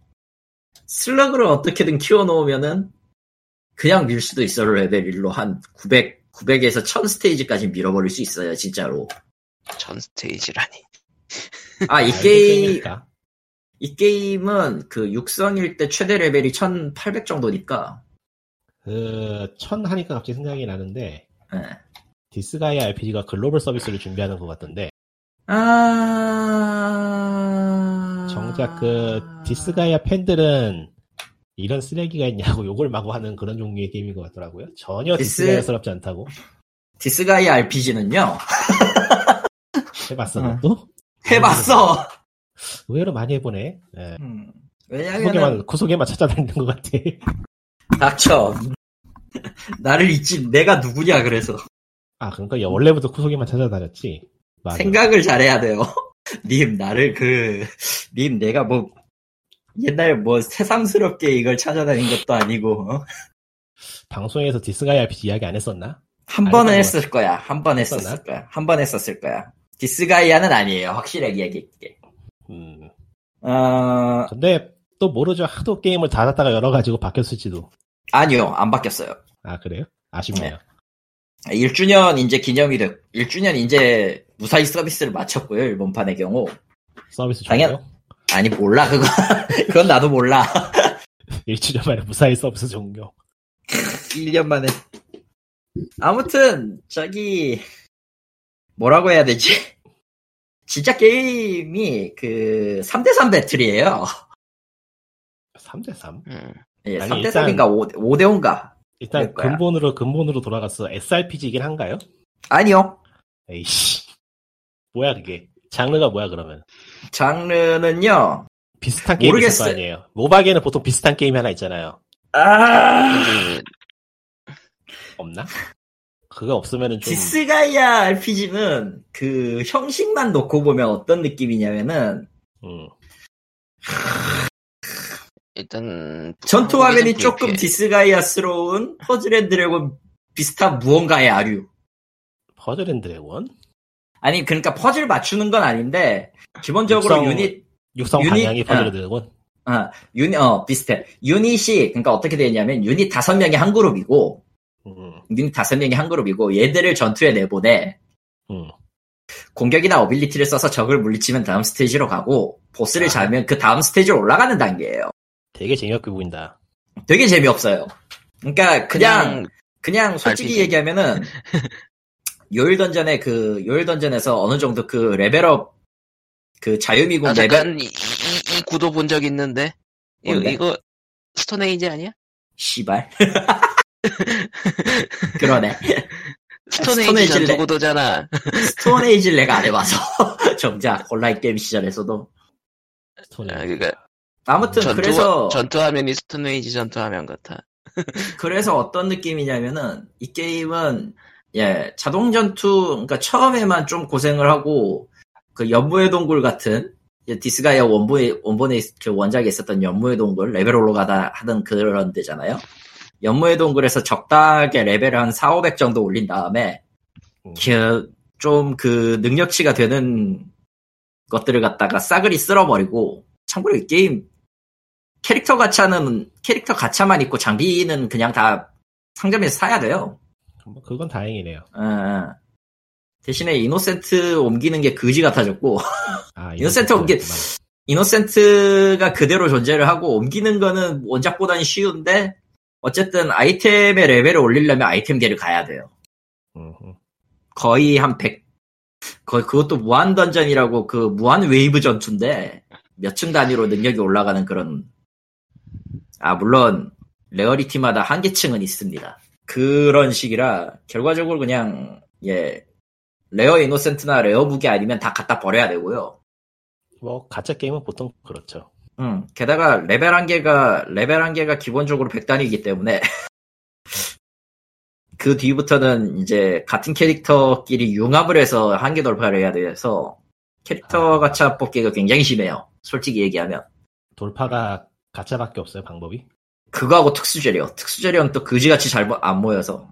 슬러그를 어떻게든 키워놓으면은 그냥 밀 수도 있어요 레벨 1로 한 900, 900에서 1000 스테이지까지 밀어버릴 수 있어요 진짜로 전 스테이지라니. 아이 알고 게임. 이 게임은 그 육성일 때 최대 레벨이 1800 정도니까 그, 천 하니까 갑자기 생각이 나는데, 예. 디스가이아 RPG가 글로벌 서비스를 준비하는 것 같던데, 아 정작 그, 디스가이아 팬들은 이런 쓰레기가 있냐고 욕을 마구 하는 그런 종류의 게임인 것 같더라고요. 전혀 디스- 디스가이아스럽지 않다고. 디스가이아 RPG는요 해봤어, 음. 또? 해봤어. 의외로 많이 해보네. 예. 음, 구속에만, 왜냐면은 구속에만 찾아다니는 것 같아. 닥쳐. 나를 잊지 내가 누구냐 그래서 아, 그러니까 야, 원래부터 구속에만 찾아다녔지. 맞아. 생각을 잘해야 돼요. 님 나를 그 님 내가 뭐 옛날에 뭐 새삼스럽게 이걸 찾아다닌 것도 아니고 어? 방송에서 디스가이 RPG 이야기 안 했었나? 한 번은 뭐- 했을 거야. 한 번? 했었을 거야. 한 번 했었을 거야. 디스가이아는 아니에요. 확실하게 얘기할게. 음. 어, 근데 또 모르죠. 하도 게임을 닫았다가 열어가지고 바뀌었을지도. 아니요. 안 바뀌었어요. 아, 그래요? 아쉽네요. 1주년 이제 기념이 됐, 1주년 이제 무사히 서비스를 마쳤고요. 일본판의 경우. 서비스 당연- 종료? 아니, 몰라, 그거. 그건 나도 몰라. 1주년 만에 무사히 서비스 종료. 1년 만에. 아무튼, 저기, 뭐라고 해야 되지? 진짜 게임이 그, 3대3 배틀이에요. 3대3? 음. 예, 아니, 3대 3인가 5, 5대 5인가? 일단. 근본으로, 근본으로 돌아갔어. SRPG이긴 한가요? 아니요. 에이씨. 뭐야, 그게. 장르가 뭐야, 그러면? 장르는요, 비슷한 게임 있을 모르겠어요. 거 아니에요. 모바게는 보통 비슷한 게임이 하나 있잖아요. 아, 그, 없나? 그거 없으면은 좀. 디스가이아 RPG는 그 형식만 놓고 보면 어떤 느낌이냐면은, 음. 일단 전투 화면이 좀 조금. 디스가이아스러운 퍼즐 앤 드래곤 비슷한 무언가의 아류. 퍼즐 앤 드래곤? 아니, 그러니까 퍼즐 맞추는 건 아닌데, 기본적으로 육성- 유닛, 육성 유닛- 방향이 퍼즐 아. 앤 드래곤? 어, 유닛, 어, 비슷해. 유닛이, 그러니까 어떻게 되냐면, 유닛 다섯 명이 한 그룹이고, 음. 유닛 다섯 명이 한 그룹이고, 얘들을 전투에 내보내, 음. 공격이나 ability를 써서 적을 물리치면 다음 스테이지로 가고, 보스를 아. 잡으면 그 다음 스테이지로 올라가는 단계예요. 되게 재미없게 보인다. 되게 재미없어요. 그러니까, 그냥, 그냥 솔직히 RPG. 얘기하면은 요일 던전의 그 요일 던전에서 어느 정도 그 레벨업 그 자유미군 아 레벨 이, 이, 이 구도 본 적 있는데 이거? 이거 스톤에이지 아니야? 씨발 그러네 스톤에이지 전투 내- 구도잖아. 스톤에이지를 내가 안 해봐서 정작 온라인 게임 시절에서도 스토리. 아, 그러니까 아무튼 전투 그래서 전투 화면이 스톤에이지 전투 화면 같아. 그래서 어떤 느낌이냐면은 이 게임은 예 자동 전투 그러니까 처음에만 좀 고생을 하고 그 연무의 동굴 같은 예, 디스가이아 원본에 원본에 있- 그 원작에 있었던 연무의 동굴 레벨 올라가다 하던 그런 데잖아요. 연무의 동굴에서 적당하게 레벨을 한 4, 500 정도 올린 다음에 음. 좀그 능력치가 되는 것들을 갖다가 싸그리 쓸어버리고 참고로 이 게임 캐릭터 가차는 캐릭터 가차만 있고 장비는 그냥 다 상점에서 사야 돼요. 뭐 그건 다행이네요. 어, 어. 대신에 innocent 옮기는 게 그지 같아졌고 아, innocent 옮기-. innocent가 그대로 존재를 하고 옮기는 거는 원작보다는 쉬운데 어쨌든 아이템의 레벨을 올리려면 아이템계를 가야 돼요. 거의 한 100, 거의 그것도 무한 던전이라고 그 무한 웨이브 전투인데 몇 층 단위로 능력이 올라가는 그런 아 물론 rarity마다 한계층은 있습니다. 그런 식이라 결과적으로 그냥 예 rare innocent나 rare 무기 아니면 다 갖다 버려야 되고요. 뭐 가차 게임은 보통 그렇죠. 음, 게다가 레벨 한계가, 레벨 한계가 기본적으로 100단위이기 때문에, 그 뒤부터는 이제 같은 캐릭터끼리 융합을 해서 한계 돌파를 해야 돼서, 캐릭터 아. 가차 뽑기가 굉장히 심해요. 솔직히 얘기하면. 돌파가 가짜밖에 없어요 방법이. 그거하고 특수재료. 특수재료는 또 그지같이 잘 안 모여서.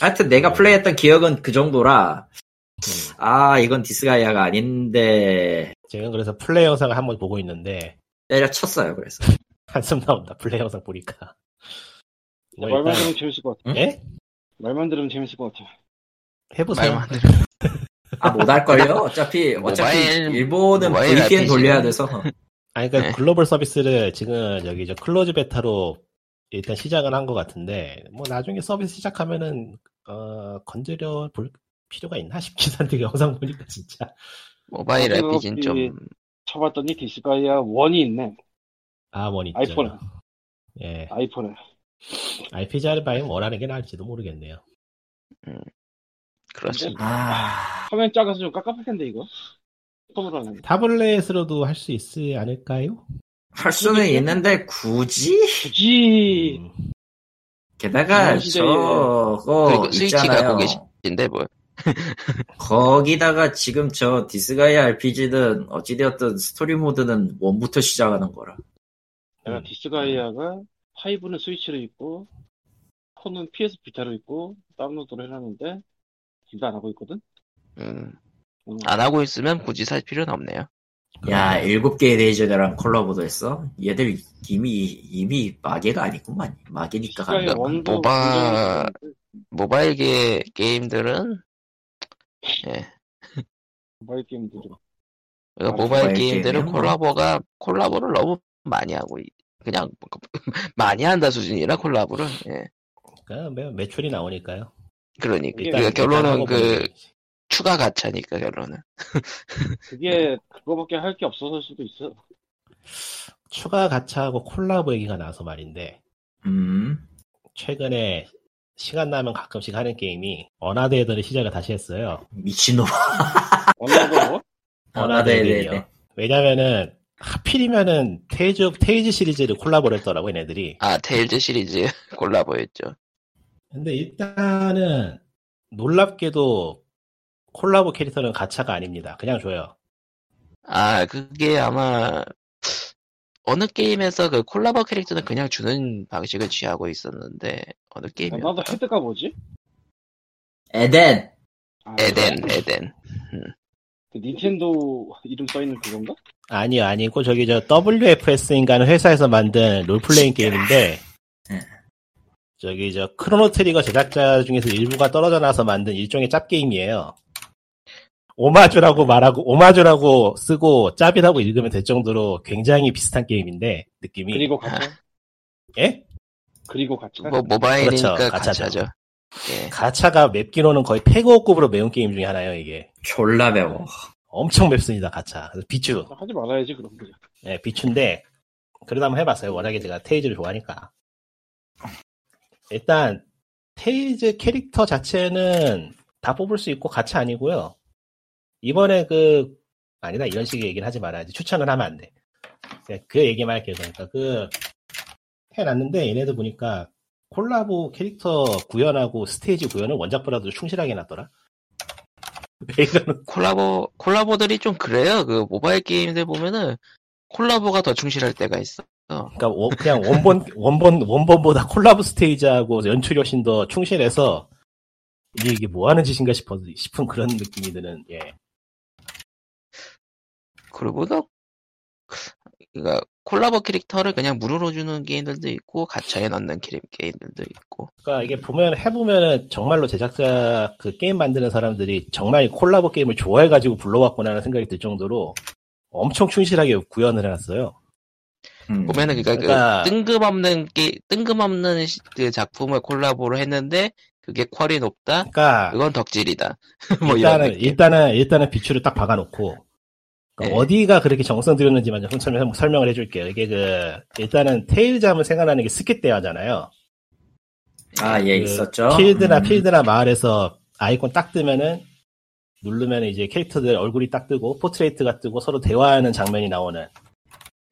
하여튼 내가 음. 플레이했던 기억은 그 정도라, 음. 아, 이건 디스가이아가 아닌데, 지금 그래서 플레이 영상을 한번 보고 있는데 때려쳤어요, 그래서. 한숨 나온다. 플레이 영상 보니까. 뭐 말만 일단 들으면 재밌을 것 같아. 예? 말만 들으면 재밌을 것 같아. 해보세요. 말만 들어. 아, 못할걸요? 어차피, 어차피, 모바일- 일본은 VPN 돌려야 돼서. 아니 그러니까 네. 글로벌 서비스를 지금 여기 저 closed beta로 일단 시작은 한것 같은데 뭐 나중에 서비스 시작하면은 어 건드려 볼 필요가 있나 싶긴 한데 영상 보니까 진짜 모바일 RPG는 그- 좀 쳐봤더니 디스가이아 1이 있네. 아 one 있죠. 아이폰에. 예, 아이폰에. RPG 할 바엔 one 하는 게 나을지도 모르겠네요. 그렇습니다. 아, 화면 작아서 좀 깝깝할 텐데, 이거. 하는 타블렛으로도 할 수 있지 않을까요? 할 수는 있는데 굳이? 굳이 음, 게다가 저거 스위치 어, 있잖아요. 갖고 계신데 뭐 거기다가 지금 저 디스가이아 RPG는 어찌되었든 스토리 모드는 one부터 시작하는 거라. 내가 음. 디스가이아가 5는 스위치로 있고 4는 PS 비타로 있고 다운로드를 해놨는데 둘다안 하고 있거든. 음, 음, 안 하고 있으면 굳이 살 필요는 없네요. 야, 일곱 개의 레이저랑 콜라보도 했어? 얘들 이미, 이미 마개가 아니구만. 마개니까 거야. 원도 모바- 모바일 게, 게임들은 예, 모바일 게임들은 그러니까 아, 모바일 모바일 게임들은 게임이요? 콜라보가 콜라보를 너무 많이 하고 있- 그냥 많이 한다 수준이라 콜라보를 예. 그러니까 매- 매출이 나오니까요. 그러니까 그러니까 결론은 그. 추가 가차니까 결론은 그게 그거밖에 할 게 없어서일 수도 있어. 추가 가차하고 콜라보 얘기가 나서 말인데 음, 최근에 시간 나면 가끔씩 하는 게임이 어나드 헤더를 시작을 다시 했어요. 미친놈. 어나드 헤더요. 헤더요. 왜냐면은 하필이면은 테이즈 테이즈 시리즈를 콜라보를 했더라고 얘네들이. 아 테일즈 시리즈 콜라보였죠. 근데 일단은 놀랍게도 콜라보 캐릭터는 가차가 아닙니다. 그냥 줘요. 아 그게 아마 어느 게임에서 그 콜라보 캐릭터는 그냥 주는 방식을 취하고 있었는데 어느 나도 게임이었다? 헤드가 뭐지? 에덴! 아, 에덴 에덴 그 닌텐도 이름 써 있는 그건가? 아니요, 아니고 저기 저 WFS인가는 회사에서 만든 롤플레잉 게임인데 네. 저기 저 크로노 트리거 제작자 중에서 일부가 떨어져 나서 만든 일종의 짭 게임이에요. 오마주라고 말하고 오마주라고 쓰고 짭이라고 읽으면 될 정도로 굉장히 비슷한 게임인데 느낌이 그리고 가차? 예? 그리고 가차? 뭐 모바일이니까 그렇죠, 가차죠. 예. 가차가 맵기로는 거의 페그오급으로 매운 게임 중에 하나예요 이게 졸라 매워. 엄청 맵습니다 가차 그래서 비추 하지 말아야지 그럼 그냥. 예, 비추인데 그러다 한번 해봤어요. 워낙에 제가 테일즈를 좋아하니까. 일단 테일즈 캐릭터 자체는 다 뽑을 수 있고 가차 아니고요. 이번에 그 아니다 이런 식의 얘기를 하지 말아야지 추천을 하면 안 돼. 그냥 그 얘기만 할게요. 그러니까 그 해놨는데 얘네들 보니까 콜라보 캐릭터 구현하고 스테이지 구현은 원작보다도 충실하게 이러는 콜라보 콜라보들이 좀 그래요. 그 모바일 게임들 보면은 콜라보가 더 충실할 때가 있어. 그러니까 원- 그냥 원본 원본 원본보다 콜라보 스테이지하고 연출이 훨씬 더 충실해서 이게 이게 뭐 하는 짓인가 싶어 싶은 그런 느낌이 드는 예. 그리고 또 그러니까 콜라보 캐릭터를 그냥 무료로 주는 게임들도 있고 가차에 넣는 게- 게임들도 있고. 그러니까 이게 보면 해보면은 정말로 제작자 그 게임 만드는 사람들이 정말 콜라보 게임을 좋아해가지고 불러왔구나라는 생각이 들 정도로 엄청 충실하게 구현을 해놨어요. 음. 보면은 그러니까, 그러니까- 그 뜬금없는 게 뜬금없는 시- 그 작품을 콜라보로 했는데 그게 퀄이 높다. 그러니까 그건 덕질이다. 뭐 일단은. 일단은 일단은 비추를 딱 박아놓고 네. 어디가 그렇게 정성 들였는지만 좀 설명, 설명을 해줄게요. 이게 그 일단은 테일즈 하면 생각나는 게 skit 대화잖아요. 아, 예, 그 있었죠. 필드나 음. 필드나 마을에서 아이콘 딱 뜨면은 누르면 이제 캐릭터들 얼굴이 딱 뜨고 portrait가 뜨고 서로 대화하는 장면이 나오는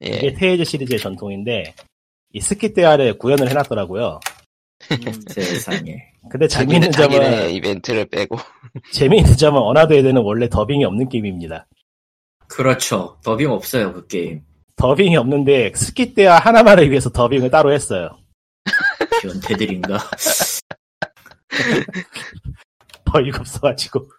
예. 이게 테일즈 시리즈의 전통인데 이 skit 대화를 구현을 해놨더라고요. 음, 세상에. 근데 재미있는 점은 이벤트를 빼고 재미있는 점은 어나더 에덴은 원래 더빙이 없는 게임입니다. 그렇죠. 더빙 없어요, 그 게임. 더빙이 없는데 skit 대화 하나만을 위해서 더빙을 따로 했어요. 변태들인가? 어이가 없어가지고.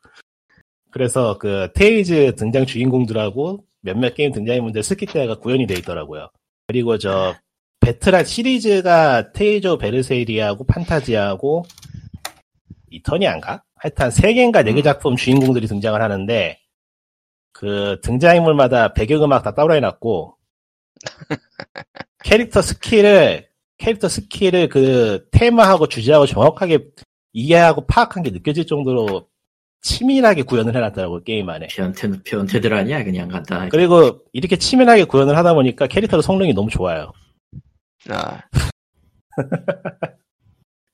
그래서 그 테일즈 등장 주인공들하고 몇몇 게임 등장인물들 skit 대화가 구현이 돼 있더라고요. 그리고 저 베트란 시리즈가 테일즈 베르세리아하고 판타지아하고 이터니안가? 하여튼 세 개인가 네 개 작품 주인공들이 등장을 하는데 그 등장인물마다 배경음악 다 따로 해놨고 캐릭터 스킬을 캐릭터 스킬을 그 테마하고 주제하고 정확하게 이해하고 파악한 게 느껴질 정도로 치밀하게 구현을 해놨더라고요 게임 안에 변태, 변태들 아니야, 그냥 간단하게. 그리고 이렇게 치밀하게 구현을 하다 보니까 캐릭터의 성능이 너무 좋아요 아,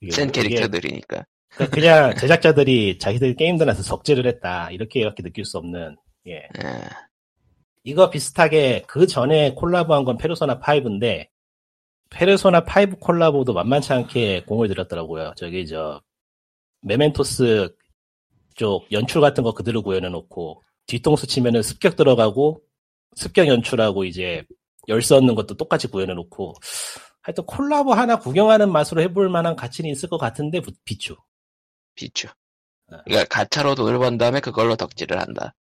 이게 센 캐릭터들이니까. 그냥 제작자들이 자기들 게임들한테 적재를 했다 이렇게밖에 느낄 수 없는 예 예. 이거 비슷하게 그 전에 콜라보한 건 페르소나 5인데 페르소나 5 콜라보도 만만치 않게 공을 들였더라고요. 저기 저 메멘토스 쪽 연출 같은 거 그대로 구현해 놓고 뒤통수 치면은 습격 들어가고 습격 연출하고 이제 열쇠 얻는 것도 똑같이 구현해 놓고 하여튼 콜라보 하나 구경하는 맛으로 해볼 만한 가치는 있을 것 같은데 부- 비추. 비추. 어. 그러니까 가차로 돈을 번 다음에 그걸로 덕질을 한다.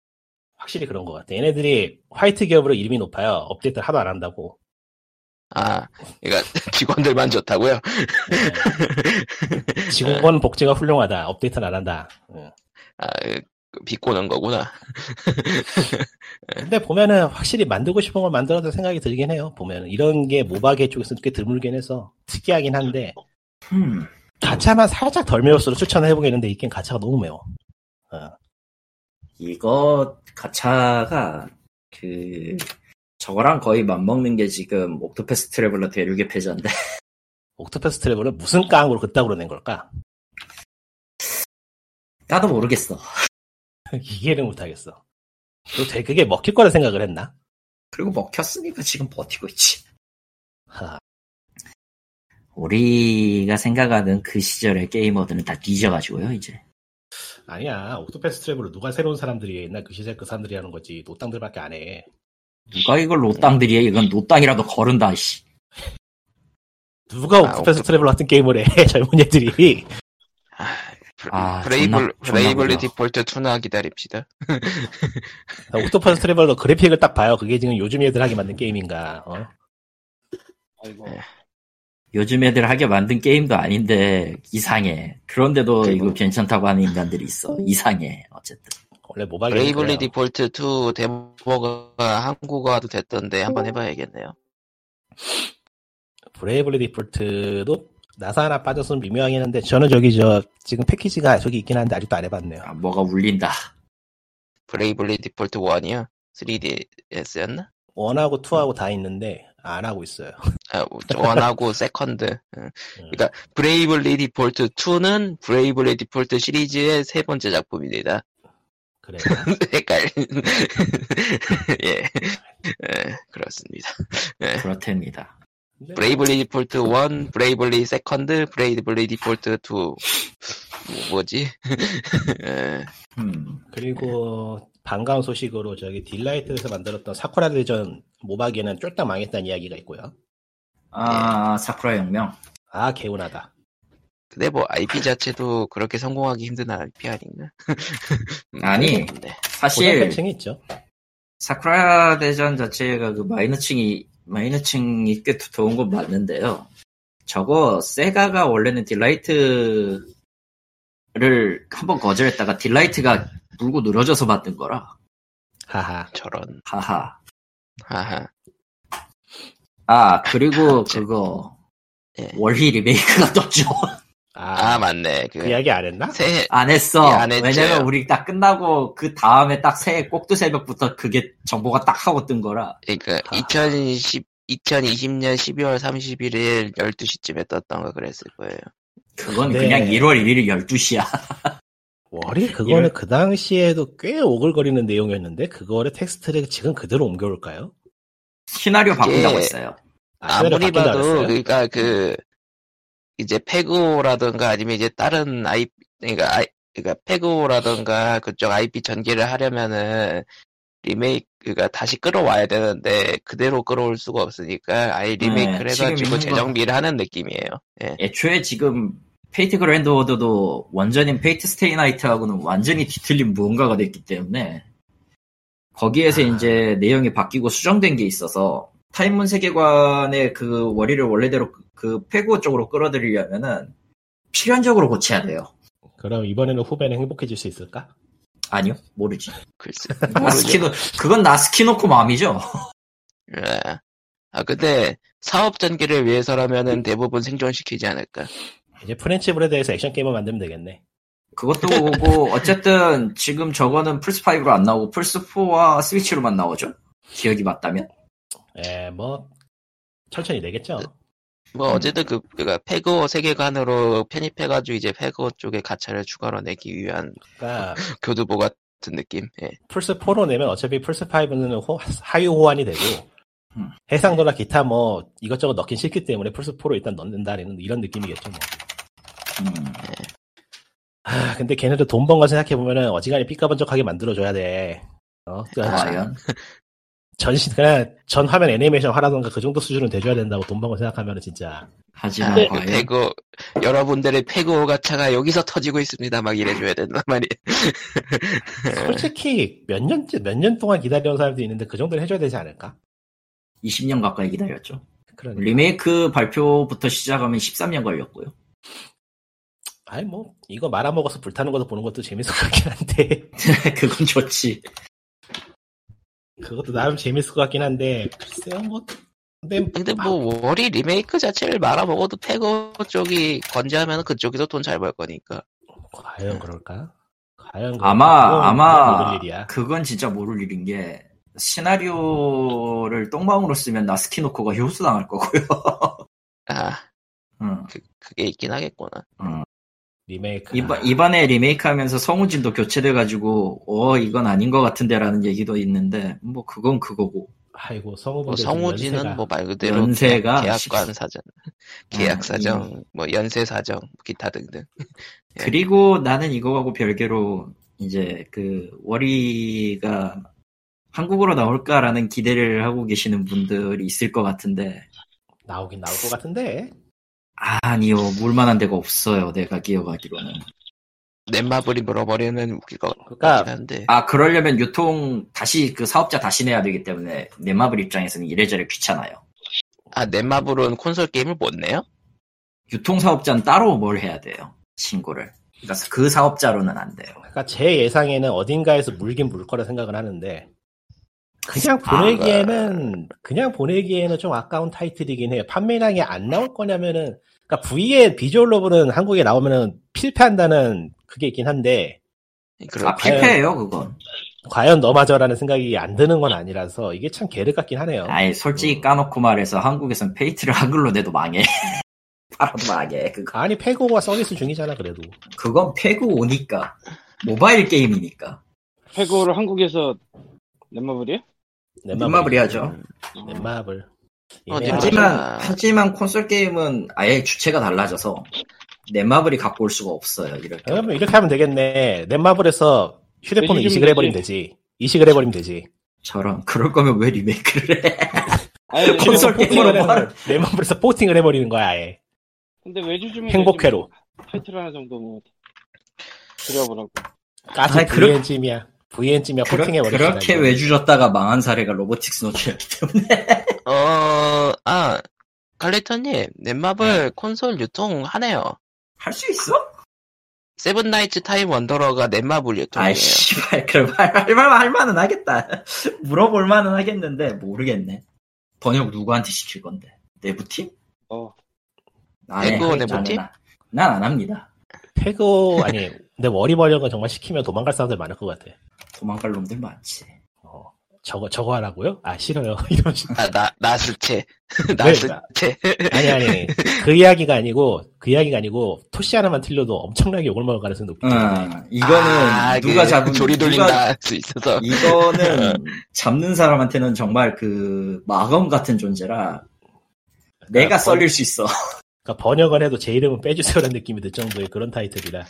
확실히 그런 것 같아. 얘네들이 화이트 기업으로 이름이 높아요. 업데이트 하도 안 한다고. 아, 그러니까 직원들만 좋다고요? 네. 직원 복지가 훌륭하다. 업데이트는 안 한다. 예. 아, 그 비꼬는 거구나. 근데 보면은 확실히 만들고 싶은 걸 만들었단 생각이 들긴 해요. 보면은 이런 게 모바게 쪽에서는 꽤 드물긴 해서 특이하긴 한데 음, 가차만 살짝 덜 매울수록 추천을 해보겠는데 이 게임 가차가 너무 매워. 어. 이거 가차가 그 저거랑 거의 맞먹는 게 지금 옥토패스 트래블러 대륙의 패잔데 옥토패스 트래블을 무슨 깡으로 그따구로 낸 걸까? 나도 모르겠어. 이해를 못하겠어. 또 되게 그게 먹힐 거라 생각을 했나? 그리고 먹혔으니까 지금 버티고 있지. 하, 우리가 생각하는 그 시절의 게이머들은 다 뒤져가지고요 이제. 아니야. 옥토패스 트래블을 누가 새로운 사람들이 옛날 그 시절 그 사람들이 하는 거지. 노땅들밖에 안 해. 누가 이걸 노땅들이야? 이건 노땅이라도 거른다 씨. 누가 아, 옥토패스 옥토- 트래블 같은 게임을 해? 젊은 애들이. 아, 브레이블, 존나- 브레이블리 디폴트 2나 기다립시다. 옥토퍼스 트래블러 그래픽을 딱 봐요. 그게 지금 요즘 애들 하게 만든 게임인가. 어? 아이고. 네. 요즘 애들 하게 만든 게임도 아닌데 이상해. 그런데도 그리고- 이거 괜찮다고 하는 인간들이 있어. 이상해. 어쨌든. 원래 모바일 브레이블리. 디폴트 2 데모가 한국어도 됐던데 한번 해봐야겠네요. 브레이블리 디폴트도 나사 하나 빠졌으면 미묘하긴 한데 저는 저기 저 지금 패키지가 저기 있긴 한데 아직도 안 해봤네요. 아, 뭐가 울린다. 브레이블리 디폴트 1이요? 3DS였나? one하고 two하고 다 있는데 안 하고 있어요. 아, one하고 second. 응. 그러니까 브레이블리 디폴트 2는 브레이블리 디폴트 시리즈의 세 번째 작품입니다. 그래. 헷갈. 예. 예, 그렇습니다. 그렇답니다. 근데 브레이블리 디폴트 1, 브레이블리 세컨드, 브레이블리 디폴트 2. 뭐, 뭐지? 예. 음. 그리고 반가운 소식으로 저기 딜라이트에서 만들었던 사쿠라 대전 모바기는 쫄딱 망했다는 이야기가 있고요. 아, 사쿠라 혁명. 아 개운하다. 근데 뭐 IP 자체도 그렇게 성공하기 힘든 IP 아닌가? 음, 아니. 네. 고전 사실 있죠. 사쿠라 대전 자체가 그 마이너층이 마이너층이 꽤 두터운 건 맞는데요. 저거 세가가 원래는 딜라이트 를 한번 거절했다가 딜라이트가 물고 늘어져서 만든 거라. 하하. 저런. 하하. 하하. 아 그리고 제- 그거 예. 월희 리메이크가 떴죠. 아, 아, 맞네. 그, 그 이야기 안 했나? 새해, 안 했어. 예, 안. 왜냐면 우리 딱 끝나고 그 다음에 딱 새해 꼭두 새벽부터 그게 정보가 딱 하고 뜬 거라. 그러니까 아. 2010, 2020년 12월 31일 12시쯤에 떴던 거 그랬을 거예요. 그건 네. 그냥 1월 1일 12시야. 월이 그거는 이럴- 그 당시에도 꽤 오글거리는 내용이었는데 그거를 텍스트를 지금 그대로 옮겨올까요? 시나리오 바꾼다고 했어요. 아, 아무리 봐도? 그러니까 그, 이제 페그오라든가 아니면 이제 다른 아이, 그러니까 아이, 그러니까 페그오라든가 그쪽 IP 전개를 하려면은 리메이크, 그러니까 다시 끌어와야 되는데 그대로 끌어올 수가 없으니까 아예 리메이크를 네, 해가지고 재정비를 하는 느낌이에요. 예. 애초에 지금 페이트 그랜드 오더도 원전인 페이트 스테이 나이트하고는 완전히 뒤틀린 무언가가 됐기 때문에 거기에서 아. 이제 내용이 바뀌고 수정된 게 있어서 타입문 세계관의 그 원리를 원래대로 그- 그 페그오 쪽으로 끌어들이려면은 필연적으로 고쳐야 돼요. 그럼 이번에는 후배는 행복해질 수 있을까? 아니요, 모르지. 글쎄. 나스 키노, 그건 나스 키노코 마음이죠. 예. 아, 근데 사업 전개를 위해서라면은 대부분 생존시키지 않을까. 이제 프렌치 브레드에서 액션 게임을 만들면 되겠네. 그것도 보고 어쨌든 지금 저거는 플스5로 안 나오고 플스4와 스위치로만 나오죠. 기억이 맞다면. 에, 뭐 천천히 되겠죠. 뭐 음. 어쨌든 그 그가 페그오 세계관으로 편입해가지고 이제 페그오 쪽에 가차를 추가로 내기 위한 그러니까 교두보가 같은 느낌. 예. 플스 4로 내면 어차피 플스 5는 하위 호환이 되고 음. 해상도나 기타 뭐 이것저것 넣긴 싫기 때문에 플스 4로 일단 넣는다는 이런 느낌이겠죠. 뭐. 음, 아, 근데 걔네도 돈 번 거 생각해 보면은 어지간히 삐까번쩍하게 만들어줘야 돼. 어, 그러니까 과연 전신 그냥 전 화면 애니메이션 하라던가 그 정도 수준은 돼줘야 된다고 돈번거 생각하면은 진짜 하지만 아, 네. 과연 배그 여러분들의 패그 가차가 여기서 터지고 있습니다. 막 이래줘야 된단 말이에요. 솔직히 몇 년째 몇 년 동안 기다려온 사람도 있는데 그 정도는 해줘야 되지 않을까? 20년 가까이 기다렸죠. 그러니까 리메이크 발표부터 시작하면 13년 걸렸고요. 아니 뭐 이거 말아먹어서 불타는 것도 보는 것도 재밌을 것 같긴 한데 그건 좋지. 그것도 나름 재밌을 것 같긴 한데 글쎄요 뭐 근데, 근데 뭐 월이 리메이크 자체를 말아먹어도 패그 쪽이 건재하면 그쪽에서 돈 잘 벌 거니까. 과연 그럴까? 과연 그럴까? 아마 아마. 그건 진짜 모를 일인 게 시나리오를 똥방으로 쓰면 나스키노코가 효수 당할 거고요. 아 응, 그, 그게 있긴 하겠구나. 응. 리메이크. 이번, 이번에 리메이크 하면서 성우진도 교체돼가지고 어 이건 아닌 것 같은데라는 얘기도 있는데 뭐 그건 그거고. 아이고 뭐 성우분들 성우지는 뭐말 그대로 연세가 계약, 계약관 사정, 계약 음, 사정, 뭐 연세 사정, 기타 등등. 예. 그리고 나는 이거하고 별개로 이제 그 월이가 한국으로 나올까라는 기대를 하고 계시는 분들이 있을 것 같은데. 나오긴 나올 것 같은데 아니요 물만한 데가 없어요 내가 기억하기로는 넷마블이 물어버리면 웃길 것 그러니까 한데. 아 그러려면 유통 다시 그 사업자 다시 내야 되기 때문에 넷마블 입장에서는 이래저래 귀찮아요 아 넷마블은 콘솔 게임을 못 내요? 유통 사업자는 따로 뭘 해야 돼요 신고를 그러니까 그 사업자로는 안 돼요 그러니까 제 예상에는 어딘가에서 물긴 물 거라 생각은 하는데 그냥 아, 보내기에는 그냥 보내기에는 좀 아까운 타이틀이긴 해요. 판매량이 안 나올 거냐면은 그러니까 V의 비주얼로 보는 한국에 나오면은 필패한다는 그게 있긴 한데 그럼 아 필패예요 그건 과연 너마저라는 생각이 안 드는 건 아니라서 이게 참 게르 같긴 하네요. 아예 솔직히 까놓고 말해서 한국에선 페이트를 한글로 내도 망해 팔아도 망해 그거 아니 페그오가 서비스 중이잖아 그래도. 그건 페그오니까 모바일 게임이니까 페그오를 한국에서 넷마블이요? 넷마블이 하죠 음, 넷마블. 어, 이메일 넷마블. 하지만 아. 하지만 콘솔 게임은 아예 주체가 달라져서 넷마블이 갖고 올 수가 없어요 때 그러면 이렇게 하면 되겠네. 넷마블에서 휴대폰을 이식을 해버리면 되지. 이식을 해버리면 되지. 저런 그럴 거면 왜 리메이크를 해 아니, 콘솔 porting을 뭐 해버려- 넷마블에서 porting을 해버리는 거야 아예. 근데 외주 주면 행복회로. 타이틀 하나 정도 뭐 드려보라고. 아이, 그렇- VN쯤이야. VN쯤이야 그러, porting해버리지. 그렇게 외주줬다가 망한 사례가 로보틱스 노츠이기 때문에 어, 아, 갈레터님, 넷마블 네. 콘솔 유통하네요. 할 수 있어? 세븐 나이츠 타임 원더러가 넷마블 유통이에요. 아이 씨발 그럼 할, 할, 말- 할 만은 하겠다 물어볼 만은 하겠는데 모르겠네 번역 누구한테 시킬 건데 내부팀? 어. 내부, 내부팀? 난 안 합니다 페고 아니 근데 워리 번역은 정말 시키면 도망갈 사람들 많을 것 같아. 도망갈 놈들 많지 어, 저거 저거 하라고요? 아 싫어요. 이런 식. 아, 나, 나스체. 왜? 나스체. 아니 아니 그 이야기가 아니고 그 이야기가 아니고 토시 하나만 틀려도 엄청나게 욕을 먹을 가능성이 높기 때문에 응, 이거는 아, 누가 그 잡은 조리 누가- 돌린다 할수 있어서. 이거는 잡는 사람한테는 정말 그 마검 같은 존재라 내가 번- 썰릴 수 있어. 그러니까 번역을 해도 제 이름은 빼주세요라는 느낌이 들 정도의 그런 타이틀이라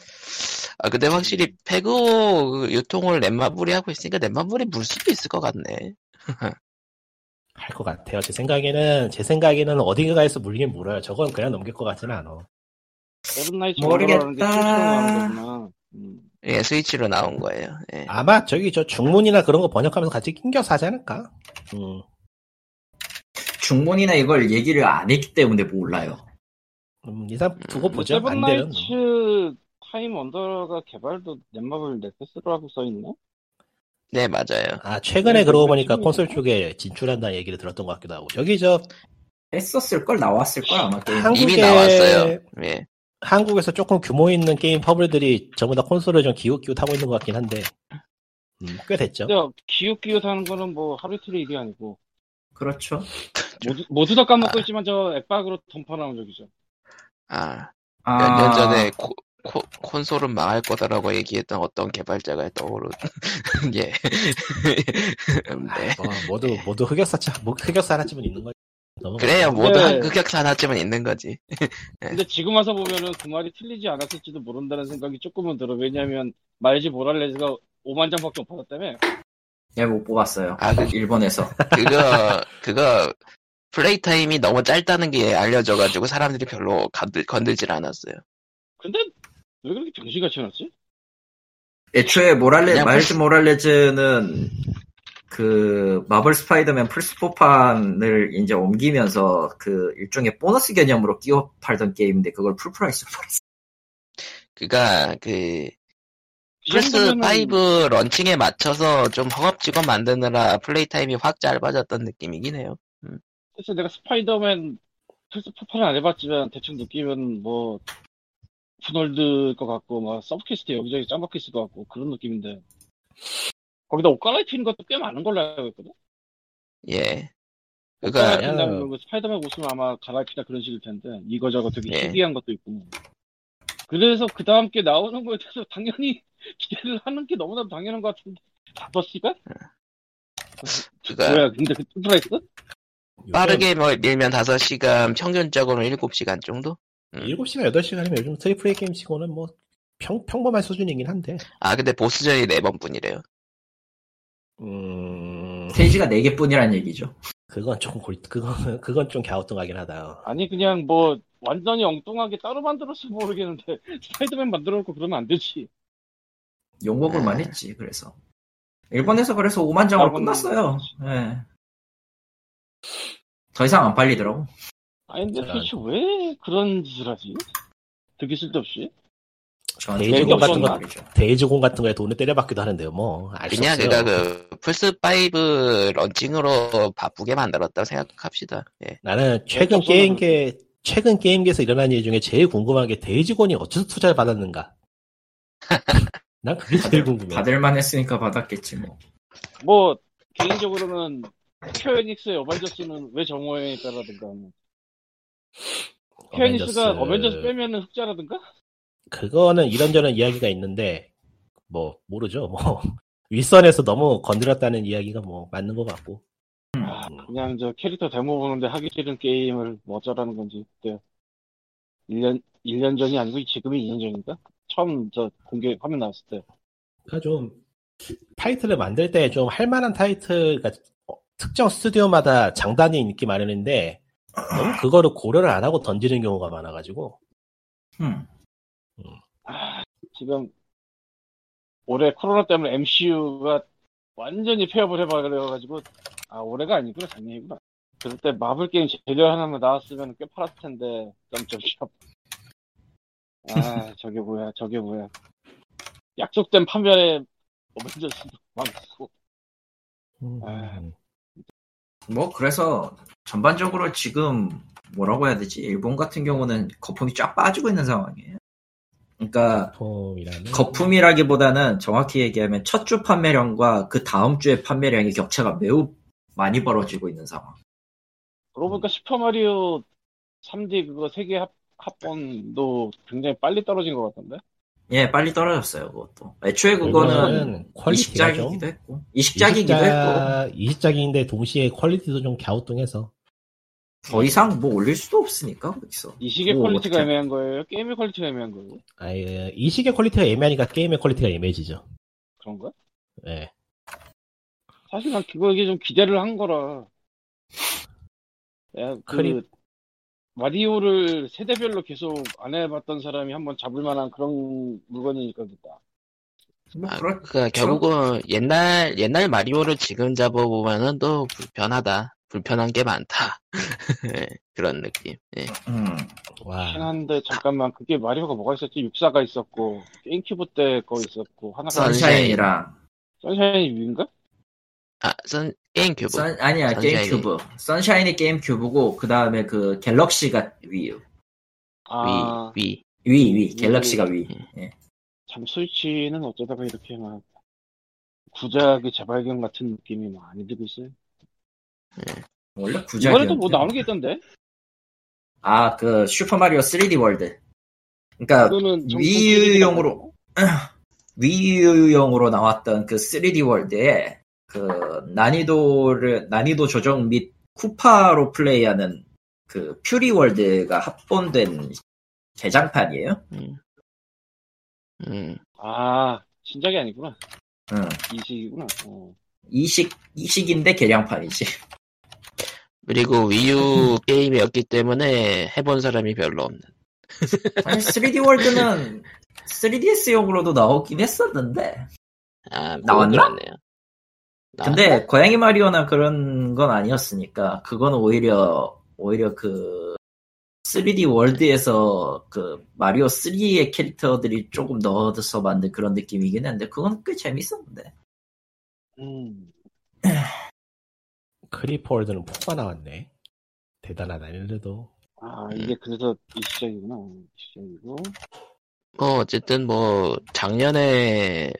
아, 근데 확실히 페그 유통을 넷마블이 하고 있으니까 넷마블이 물 수도 있을 것 같네. 할 것 같아요. 제 생각에는 제 생각에는 어딘가에서 물긴 물어요. 저건 그냥 넘길 것 같지는 않아. 모르겠다. 실수로 나온 거구나. 음. 예, 스위치로 나온 거예요. 예. 아마 저기 저 중문이나 그런 거 번역하면서 같이 낑겨서 하지 않을까? 음, 중문이나 이걸 얘기를 안 했기 때문에 몰라요. 음 이상 두고 음, 보죠. 안 되면 뭐. 세븐나이츠 타임 원더러가 개발도 넷마블 넥서스로 하고 써있네? 네, 맞아요. 아 최근에 네, 그러고 네, 보니까 네. 콘솔 쪽에 진출한다는 얘기를 들었던 것 같기도 하고 여기 저 했었을 걸 나왔을 걸 아마 게임. 한국에 이미 나왔어요. 예. 한국에서 조금 규모 있는 게임 퍼블들이 전부 다 콘솔을 좀 기웃기웃 하고 있는 것 같긴 한데 음, 꽤 됐죠. 근데 기웃기웃 하는 거는 뭐 하루 이틀 일이 아니고 그렇죠. 모두, 모두 다 까먹고 아. 있지만 저 앱박으로 던파나온 적이죠. 아, 아, 몇 년 전에 고- 코- 콘솔은 망할 거다라고 얘기했던 어떤 개발자가 떠오르는 게 네. 뭐, 모두 모두 흑역사 차 뭐, 흑역사 하나쯤은 있는 거지. 그래요. 모두 네. 한 흑역사 하나쯤은 있는 거지 근데 지금 와서 보면은 그 말이 틀리지 않았을지도 모른다는 생각이 조금은 들어. 왜냐면 마일즈 모랄레즈가 5만 장밖에 못 받았다며. 예, 못 뽑았어요. 아, 그- 일본에서. 그거 그거 play time이 너무 짧다는 게 알려져가지고 사람들이 별로 건들, 건들질 않았어요 근데 왜 그렇게 병신같이 해놨지? 애초에 모랄레, 마일즈 모랄레즈는 그 마블 스파이더맨 플스4판을 이제 옮기면서 그 일종의 보너스 개념으로 끼워 팔던 게임인데 그걸 full price로 팔았어. 그니까 그이 플스 정도면은 5 launching에 맞춰서 좀 허겁지겁 만드느라 play time이 확 짧아졌던 느낌이긴 해요 그래서 내가 스파이더맨 플스 4판은 안 해봤지만 대충 느낌은 뭐 open world 것 같고 막 sub quest 여기저기 짱박혀 있을 것 같고 그런 느낌인데 거기다 옷 갈아입히는 것도 꽤 많은 걸로 알고 있거든? 예 갈아입힌다는 야. 건 스파이더맨 옷을 아마 갈아입히다 그런 식일 텐데 이거저거 되게 예. 희귀한 것도 있고 그래서 그 다음 게 나오는 거에 대해서 당연히 기대를 하는 게 너무나도 당연한 것 같은데 5시간? 그니까 뭐야 근데 그 price? 빠르게 뭐 밀면 5시간 평균적으로 7시간 정도? 7시간, 8시간이면 요즘 triple A 게임 치고는 뭐 평, 평범한 수준이긴 한데. 아 근데 보스전이 4번 뿐이래요 음, 스테이지가 4개 뿐이란 얘기죠. 그건 좀 골, 그건, 그건 좀 갸우뚱하긴 하다. 아니 그냥 뭐 완전히 엉뚱하게 따로 만들었어 모르겠는데 스파이더맨 만들어 놓고 그러면 안 되지 욕먹을만 네. 했지, 그래서. 일본에서 그래서 5만 장으로 아, 끝났어요. 예. 더 이상 안 팔리더라고. 아니 근데 자, 도대체 왜 그런 짓을 하지? 되게 쓸데없이 얘기 같은 거-. 데이즈곤 같은 거에 돈을 때려받기도 하는데요, 뭐. 그냥. 그니까 그 플스 5 launching으로 바쁘게 만들었다고 생각합시다 예. 나는 최근 없어서 게임계, 최근 게임계에서 일어난 일 중에 제일 궁금한 게 데이즈곤이 어디서 투자를 받았는가? 난 그게 제일 궁금해. 받을만 했으니까 받았겠지, 뭐. 뭐 개인적으로는 스퀘어에닉스의 어벤져스는 왜 정오했다라든가 뭐. 스 퀘어닉스가 어벤져스 빼면은 흑자라든가 그거는 이런저런 이야기가 있는데, 뭐, 모르죠. 뭐, 윗선에서 너무 건드렸다는 이야기가 뭐, 맞는 것 같고. 아, 음. 그냥 저 캐릭터 데모 보는데 하기 싫은 게임을 뭐 어쩌라는 건지 그때 1년 1년 전이 아니고 지금이 2년 전인가? 처음 저 공개 화면 나왔을 때 그러니까 좀, 타이틀을 만들 때 좀 할만한 타이틀, 어, 특정 스튜디오마다 장단이 있기 마련인데, 너무 그거를 고려를 안 하고 던지는 경우가 많아가지고, 음. 아, 지금 올해 코로나 때문에 MCU가 완전히 폐업을 해버려가지고 아 올해가 아니구나 작년이구나. 그럴 때 마블 게임 재료 하나만 나왔으면 꽤 팔았을 텐데 점점점. 아 저게 뭐야 저게 뭐야. 약속된 판별에 어벤져스도 많고. 음, 아. 뭐, 그래서 전반적으로 지금 뭐라고 해야 되지? 일본 같은 경우는 거품이 쫙 빠지고 있는 상황이에요. 그러니까 폼이라는. 거품이라기보다는 정확히 얘기하면 첫 주 판매량과 그 다음 주의 판매량의 격차가 매우 많이 벌어지고 있는 상황. 그러고 보니까 슈퍼마리오 3D 그거 세 개 합, 합본도 굉장히 빨리 떨어진 것 같던데 예, 빨리 떨어졌어요, 그것도. 애초에 그거는 이식작이기도 했고, 이식작이기도 했고, 이식작, 이식작인데 동시에 quality도 좀 갸우뚱해서 더 이상 뭐 올릴 수도 없으니까, 거기서. 이식의 오, quality가. 애매한 거예요? 게임의 quality가 애매한 거예요? 아 예 이식의 quality가 애매하니까 게임의 quality가 애매해지죠. 그런 거야? 예. 사실 난 그거에 좀 기대를 한 거라. 야, 그, 크리- 마리오를 세대별로 계속 안 해봤던 사람이 한번 잡을 만한 그런 물건이니까 그다. 뭐, 아, 그렇, 그니까 결국은 옛날 옛날 마리오를 지금 잡아보면은 또 불편하다 불편한 게 많다 예, 그런 느낌 예. 음, 와. 한데 잠깐만 그게 마리오가 뭐가 있었지? 육사가 있었고 게임큐브 때 거 있었고 하나가 선샤인이랑, 선샤인 위인가? 아 선, 게임 큐브 선, 아니야, 선샤인이. 게임 큐브. 선샤인이 게임 큐브고, 그 다음에 그 갤럭시가 위유. 아, 위, 위. 위, 위, 갤럭시가 위. 참 스위치는 어쩌다가 이렇게 막 구작의 재발견 같은 느낌이 많이 들고 있어요. 원래 구작이 이번에도 뭐 나오는 게 있던데? 아, 그 슈퍼마리오 3D 월드. 그러니까 이거는 좀 위유용으로 위유용으로 나왔던 그 3D 월드에 그 난이도를 난이도 조정 및 쿠파로 플레이하는 그 퓨리 월드가 합본된 개장판이에요. 음. 음. 아 신작이 아니구나. 응. 이식이구나. 어. 이식 이식인데 개량판이지. 그리고 위유 게임이었기 때문에 해본 사람이 별로 없는. 아니 3D 월드는 3DS용으로도 나오긴 했었는데. 아, 나왔나? 그렇네요. 근데 고양이 마리오나 그런 건 아니었으니까 그건 오히려 오히려 그 3D 월드에서 그 마리오 3의 캐릭터들이 조금 넣어서 만든 그런 느낌이긴 한데 그건 꽤 재밌었는데. 음. 크리퍼 월드는 four가 나왔네. 대단하다, 얘네들도. 아 이게 그래서 이식작이구나. 이식작이고. 뭐 어쨌든 뭐 작년에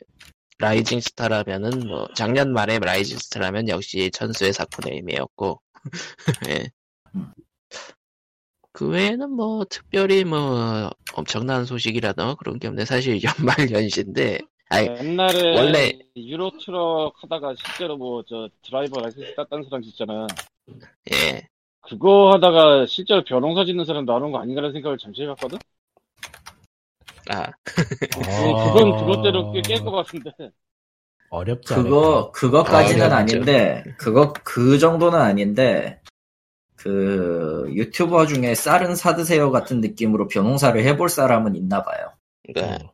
rising star라면은 뭐 작년 말에 rising star라면 역시 천수의 사쿠나히메였고 예. 음. 그 외에는 뭐 특별히 뭐 엄청난 소식이라던가 그런 게 없네 사실 연말 연시인데 아니 옛날에 원래- 유로 트럭 하다가 실제로 뭐 저 driver license 땄다는 사람 있잖아. 예 그거 하다가 실제로 벼농사 짓는 사람 나오는 거 아닌가라는 생각을 잠시 해봤거든? 아, 어, 그건 그것대로 꽤깰것 같은데. 어렵지 않을까? 그거 그거까지는 아, 아닌데 그거 그 정도는 아닌데 그 유튜버 중에 쌀은 사드세요 같은 느낌으로 벼농사를 해볼 사람은 있나 봐요. 그러니까 음.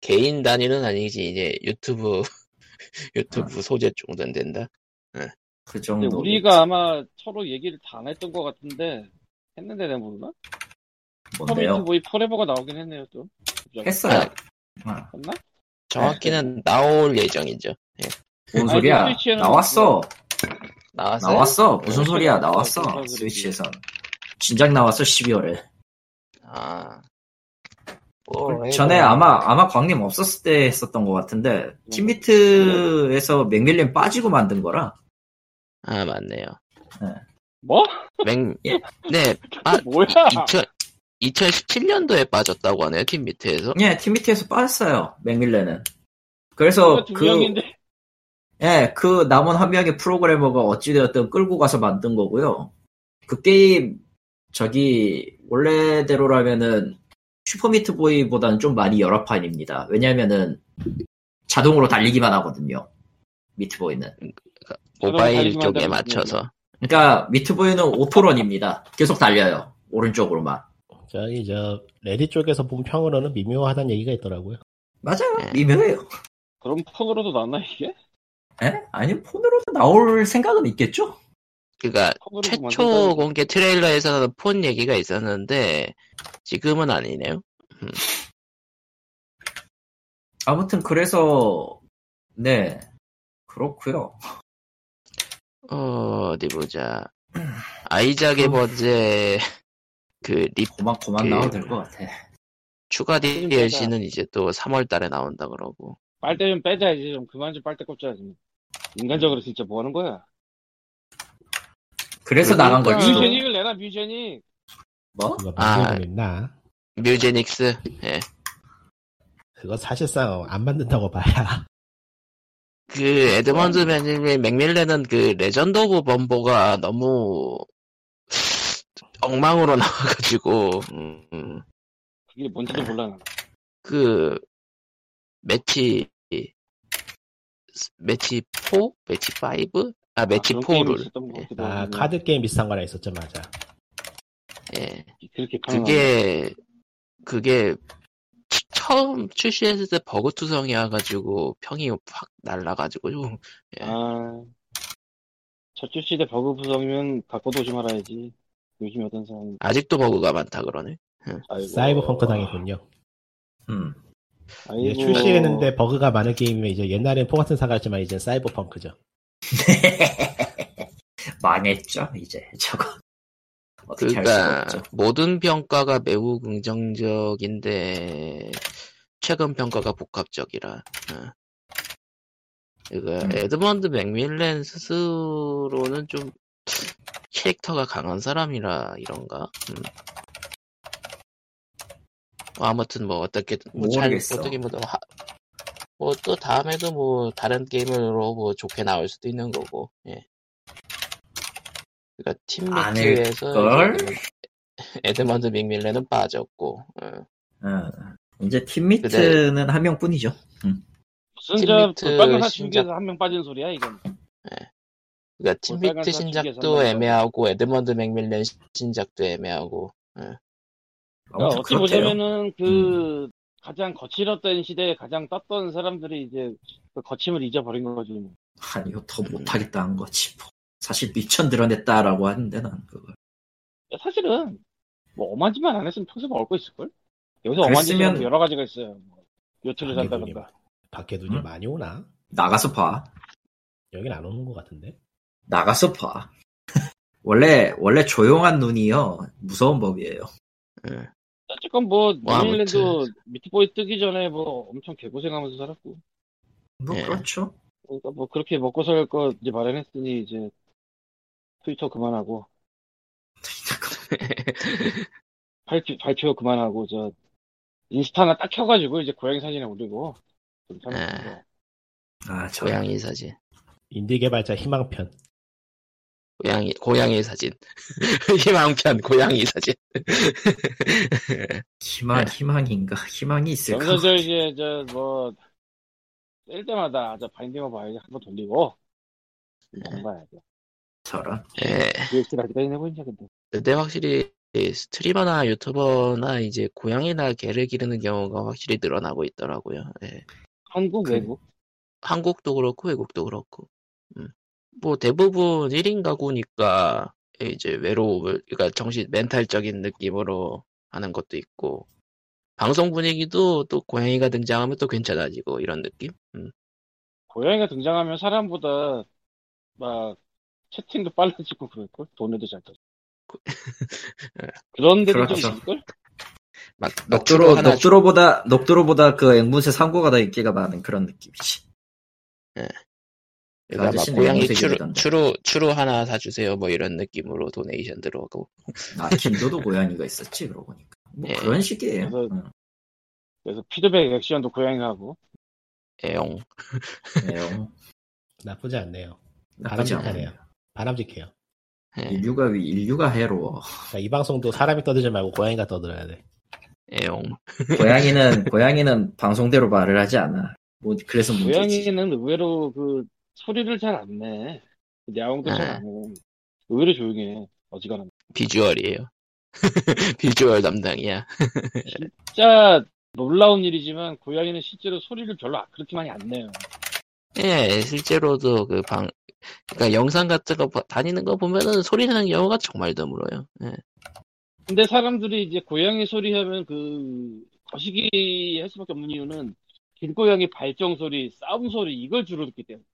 개인 단위는 아니지 이제 유튜브 유튜브 소재 정도는 된다 그 정도. 우리가 아마 서로 얘기를 다 안 했던 것 같은데 했는데 내가 모르나? 뭔데요? 보이 포레버가 나오긴 했네요 또. 했어요. 아, 어, 했나? 정확히는 나올 예정이죠 뭔 아니, 소리야? 스위치에는 나왔어. 나왔어요? 나왔어. 무슨 네, 소리야? 나왔어. 나왔어. 나왔어. 스위치에선. 진작 나왔어 12월에. 아 뭐, 전에 뭐, 아마 아마 광님 없었을 때 했었던 것 같은데 팀비트에서 맥밀린 빠지고 만든 거라. 아 맞네요 뭐? 맥, 예. 네, 아, 뭐야? 2000, 2017년도에 빠졌다고 하네요, 팀 밑에서. 예, 팀비트에서 빠졌어요. 맥밀렌은. 그래서 두그 명인데. 예, 그 남은 한 명의 프로그래머가 어찌되었든 끌고 가서 만든 거고요. 그 게임, 저기, 원래대로라면은, Super Meat Boy보다는 좀 많이 열화판입니다. 왜냐면은, 자동으로 달리기만 하거든요. Meat Boy는. 모바일 쪽에 맞춰서. 그러니까, Meat Boy는 auto-run입니다. 계속 달려요. 오른쪽으로만. 저기, 저, Reddit 쪽에서 본 평으로는 미묘하다는 얘기가 있더라고요. 맞아요. 예. 미묘해요. 그럼 폰으로도 나왔나 이게? 예? 아니, 폰으로도 나올 생각은 있겠죠? 그니까, 최초 공개 트레일러에서는 폰 얘기가 있었는데, 지금은 아니네요. 아무튼, 그래서, 네. 그렇고요 어, 어디 보자. 아이작 의 번째, 그, 립, 고만, 고만 그- 나와도 될 것 같아. 추가 DLC는 이제 또 3월 달에 나온다 그러고. 빨대 좀 빼자야지 좀 그만 좀 빨대 꼽자 좀. 인간적으로 진짜 뭐 하는 거야? 그래서 나간 그러니까 걸지도. Mewgenics를 내놔 Mewgenics. 뭐? 그거 아. 있나? Mewgenics, 예. 그거 사실상 안 만든다고 봐야. 그, 에드먼드 맥밀- 맥밀렌은 그, Legend of Bum-bo가 너무, 엉망으로 나와가지고, 음, 음. 그게 뭔지도 몰라 나. 그 match match 4? 매치 5? 아 매치 그런 게임이 4를 있었던 것 예. 같기도 아. 카드 게임 비슷한 거나 있었죠, 맞아. 예. 그렇게 그게 그게 치- 처음 출시했을 때 버그 투성이 와가지고 평이 확 날라가지고 좀 아, 저 출시 때 버그 투성이면 갖고도 오지 말아야지. 요즘 어떤 상황? 아직도 버그가 많다 그러네. 아이고. 사이버펑크 당했군요. 음. 아이고. 출시했는데 버그가 많은 게임이면 이제 옛날엔 포 같은 사과지만 이제 사이버펑크죠. 망했죠, 이제, 저거. 어떻게 그러니까. 모든 평가가 매우 긍정적인데 최근 평가가 복합적이라. 어. 그 음. 에드먼드 맥밀렌 스스로는 좀 캐릭터가 강한 사람이라 이런가. 음. 뭐 아무튼 뭐 어떻게든 뭐 잘, 모르겠어. 어떻게 뭐또 뭐또 다음에도 뭐 다른 게임으로 뭐 좋게 나올 수도 있는 거고 예. 그러니까? 이제 에드먼드 맥밀렌은 빠졌고 어. 어, 이제 Team Meat는 한 명뿐이죠. 무슨 팀저 미트 빨간사 신작- 중계에서 한 명 빠진 소리야 이건. 그러니까 빨간 신작도 애매하고 에드먼드 맥밀렌 신작도 애매하고 그러니까 아무튼 어찌 그렇대요. 보자면은 그 가장 거칠었던 시대에 가장 떴던 사람들이 이제 그 거침을 잊어버린 거지. 뭐. 아니요, 더 못하겠다 한 거지. 뭐. 사실 미천 드러냈다라고 하는데 난 그걸. 야, 사실은 뭐 짓만 안 했으면 평생 먹을 거 있을 걸? 여기서 엄한 그랬으면- 짓은 여러 가지가 있어요. 뭐, 요트를. 눈이, 밖에 눈이 응? 많이 오나? 나가서 봐. 여긴 안 오는 것 같은데. 나가서 봐. 원래 원래 조용한 눈이요 무서운 법이에요. 예. 어쨌건 뭐뭐 뉴질랜드 미트보이 뜨기 전에 뭐 엄청 개고생하면서 살았고 뭐 예. 그렇죠. 그러니까 뭐 그렇게 먹고 살 거 이제 마련했으니 이제 트위터 그만하고 발표, 발표 그만하고 저 인스타 하나 딱 켜가지고 이제 고양이 사진에 올리고 아. 거죠. 아, 저 고양이 사진 인디 개발자 희망편. 고양이 고양이 사진 희망편 고양이 사진 희망 네. 희망인가 희망이 있을까? 저 이제 저뭐 쉴 때마다 저 Binding of Isaac 한번 돌리고 좀 봐야죠. 저런. 예. 아직 해내고 있냐 근데. 근데 확실히 스트리머나 유튜버나 이제 고양이나 개를 기르는 경우가 확실히 늘어나고 있더라고요. 예. 한국 그- 외국 한국도 그렇고 외국도 그렇고. 음. 뭐 대부분 1인 가구니까 이제 외로움을 그러니까 정신 멘탈적인 느낌으로 하는 것도 있고 방송 분위기도 또 고양이가 등장하면 또 괜찮아지고 이런 느낌? 음. 고양이가 등장하면 사람보다 막 채팅도 빨라지고 그럴걸 돈에도 잘 떠. 그런 데도 좀. 있을걸? 막 녹두로 뭐 하나 녹두로보다 녹두로보다 그 앵무새 상고가 더 인기가 많은 그런 느낌이지. 그러 니까 막 아저씨는 고양이 추루. 추루, 추루 하나 사주세요. 뭐 이런 느낌으로 도네이션 들어오고. 아 김도도 고양이가 있었지 그러고 보니까. 뭐 예. 그런 식이에요. 그래서- 응. 그래서 피드백 액션도 고양이가 하고 애용. 네, 나쁘지 않네요. 나쁘지 바람직하네요. 않아요. 바람직해요. 예, 인류가 위- 인류가 해로워. 그러니까 이 방송도 사람이 떠들지 말고 고양이가 떠들어야 돼. 애용. 고양이는 고양이는 방송대로 말을 하지 않아. 뭐 그래서 문제지. 고양이는 의외로 그 소리를 잘 안 내. 야옹도 잘 아. 안 해. 의외로 조용해. 어지간하면. 비주얼이에요. 비주얼 담당이야. 진짜 놀라운 일이지만 고양이는 실제로 소리를 별로 그렇게 많이 안 내요. 예, 실제로도 그 방, 그러니까 영상 같은 거 봐- 다니는 거 보면은 소리 나는 경우가 정말 드물어요. 예. 근데 사람들이 이제 고양이 소리 하면 그 거시기 할 수밖에 없는 이유는 길고양이 발정 소리, 싸움 소리 이걸 주로 듣기 때문에.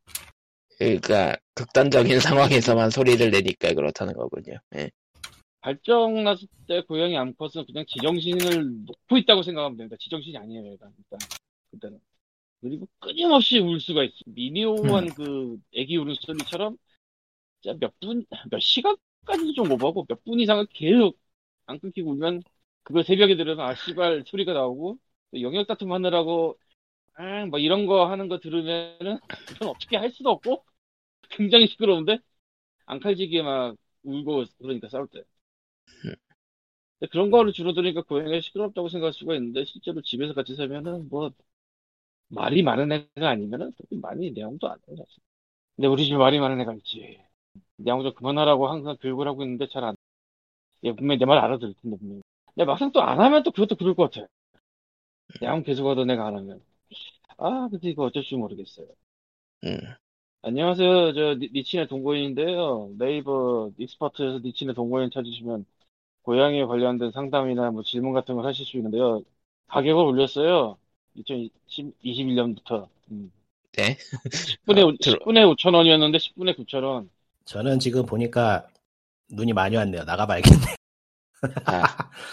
그러니까 극단적인 상황에서만 소리를 내니까 그렇다는 거군요. 예. 발정 났을 때 고양이 암컷은 그냥 지정신을 놓고 있다고 생각하면 됩니다. 지정신이 아니에요, 일단. 일단. 그때는. 그리고 끊임없이 울 수가 있어. 미니오한 그 애기 우는 소리처럼 진짜 몇 분, 몇 시간까지도 좀 오버하고 몇 분 이상을 계속 안 끊기고 울면 그걸 새벽에 들으면 아, 씨발 소리가 나오고 또 영역 다툼 하느라고 아, 뭐 이런 거 하는 거 들으면은 그건 어떻게 할 수도 없고 굉장히 시끄러운데 앙칼지게 막 울고 그러니까 싸울 때. 그런 거를 들으니까 고양이가 시끄럽다고 생각할 수가 있는데 실제로 집에서 같이 살면은 뭐 말이 많은 애가 아니면은 많이 내용도 안 해요. 근데 우리 집에 말이 많은 애가 있지. 내용 좀 그만하라고 항상 교육을 하고 있는데 잘 안. 얘 분명히 내 말 알아들을 텐데 분명히. 근데 막상 또 안 하면 또 그것도 그럴 것 같아. 내용 계속 하던 애가 안 하면. 아 근데 이거 어쩔 줄 모르겠어요. 음. 안녕하세요. 저 니- 니친의 동거인인데요. 네이버 익스퍼트에서 니친의 동거인 찾으시면 고양이에 관련된 상담이나 뭐 질문 같은 걸 하실 수 있는데요. 가격을 올렸어요. 2021년부터. 음. 네. 10분에, 아, 들어- 10분에 5천 원이었는데 10분에 9천 원. 저는 지금 보니까 눈이 많이 왔네요. 나가봐야겠네. 아,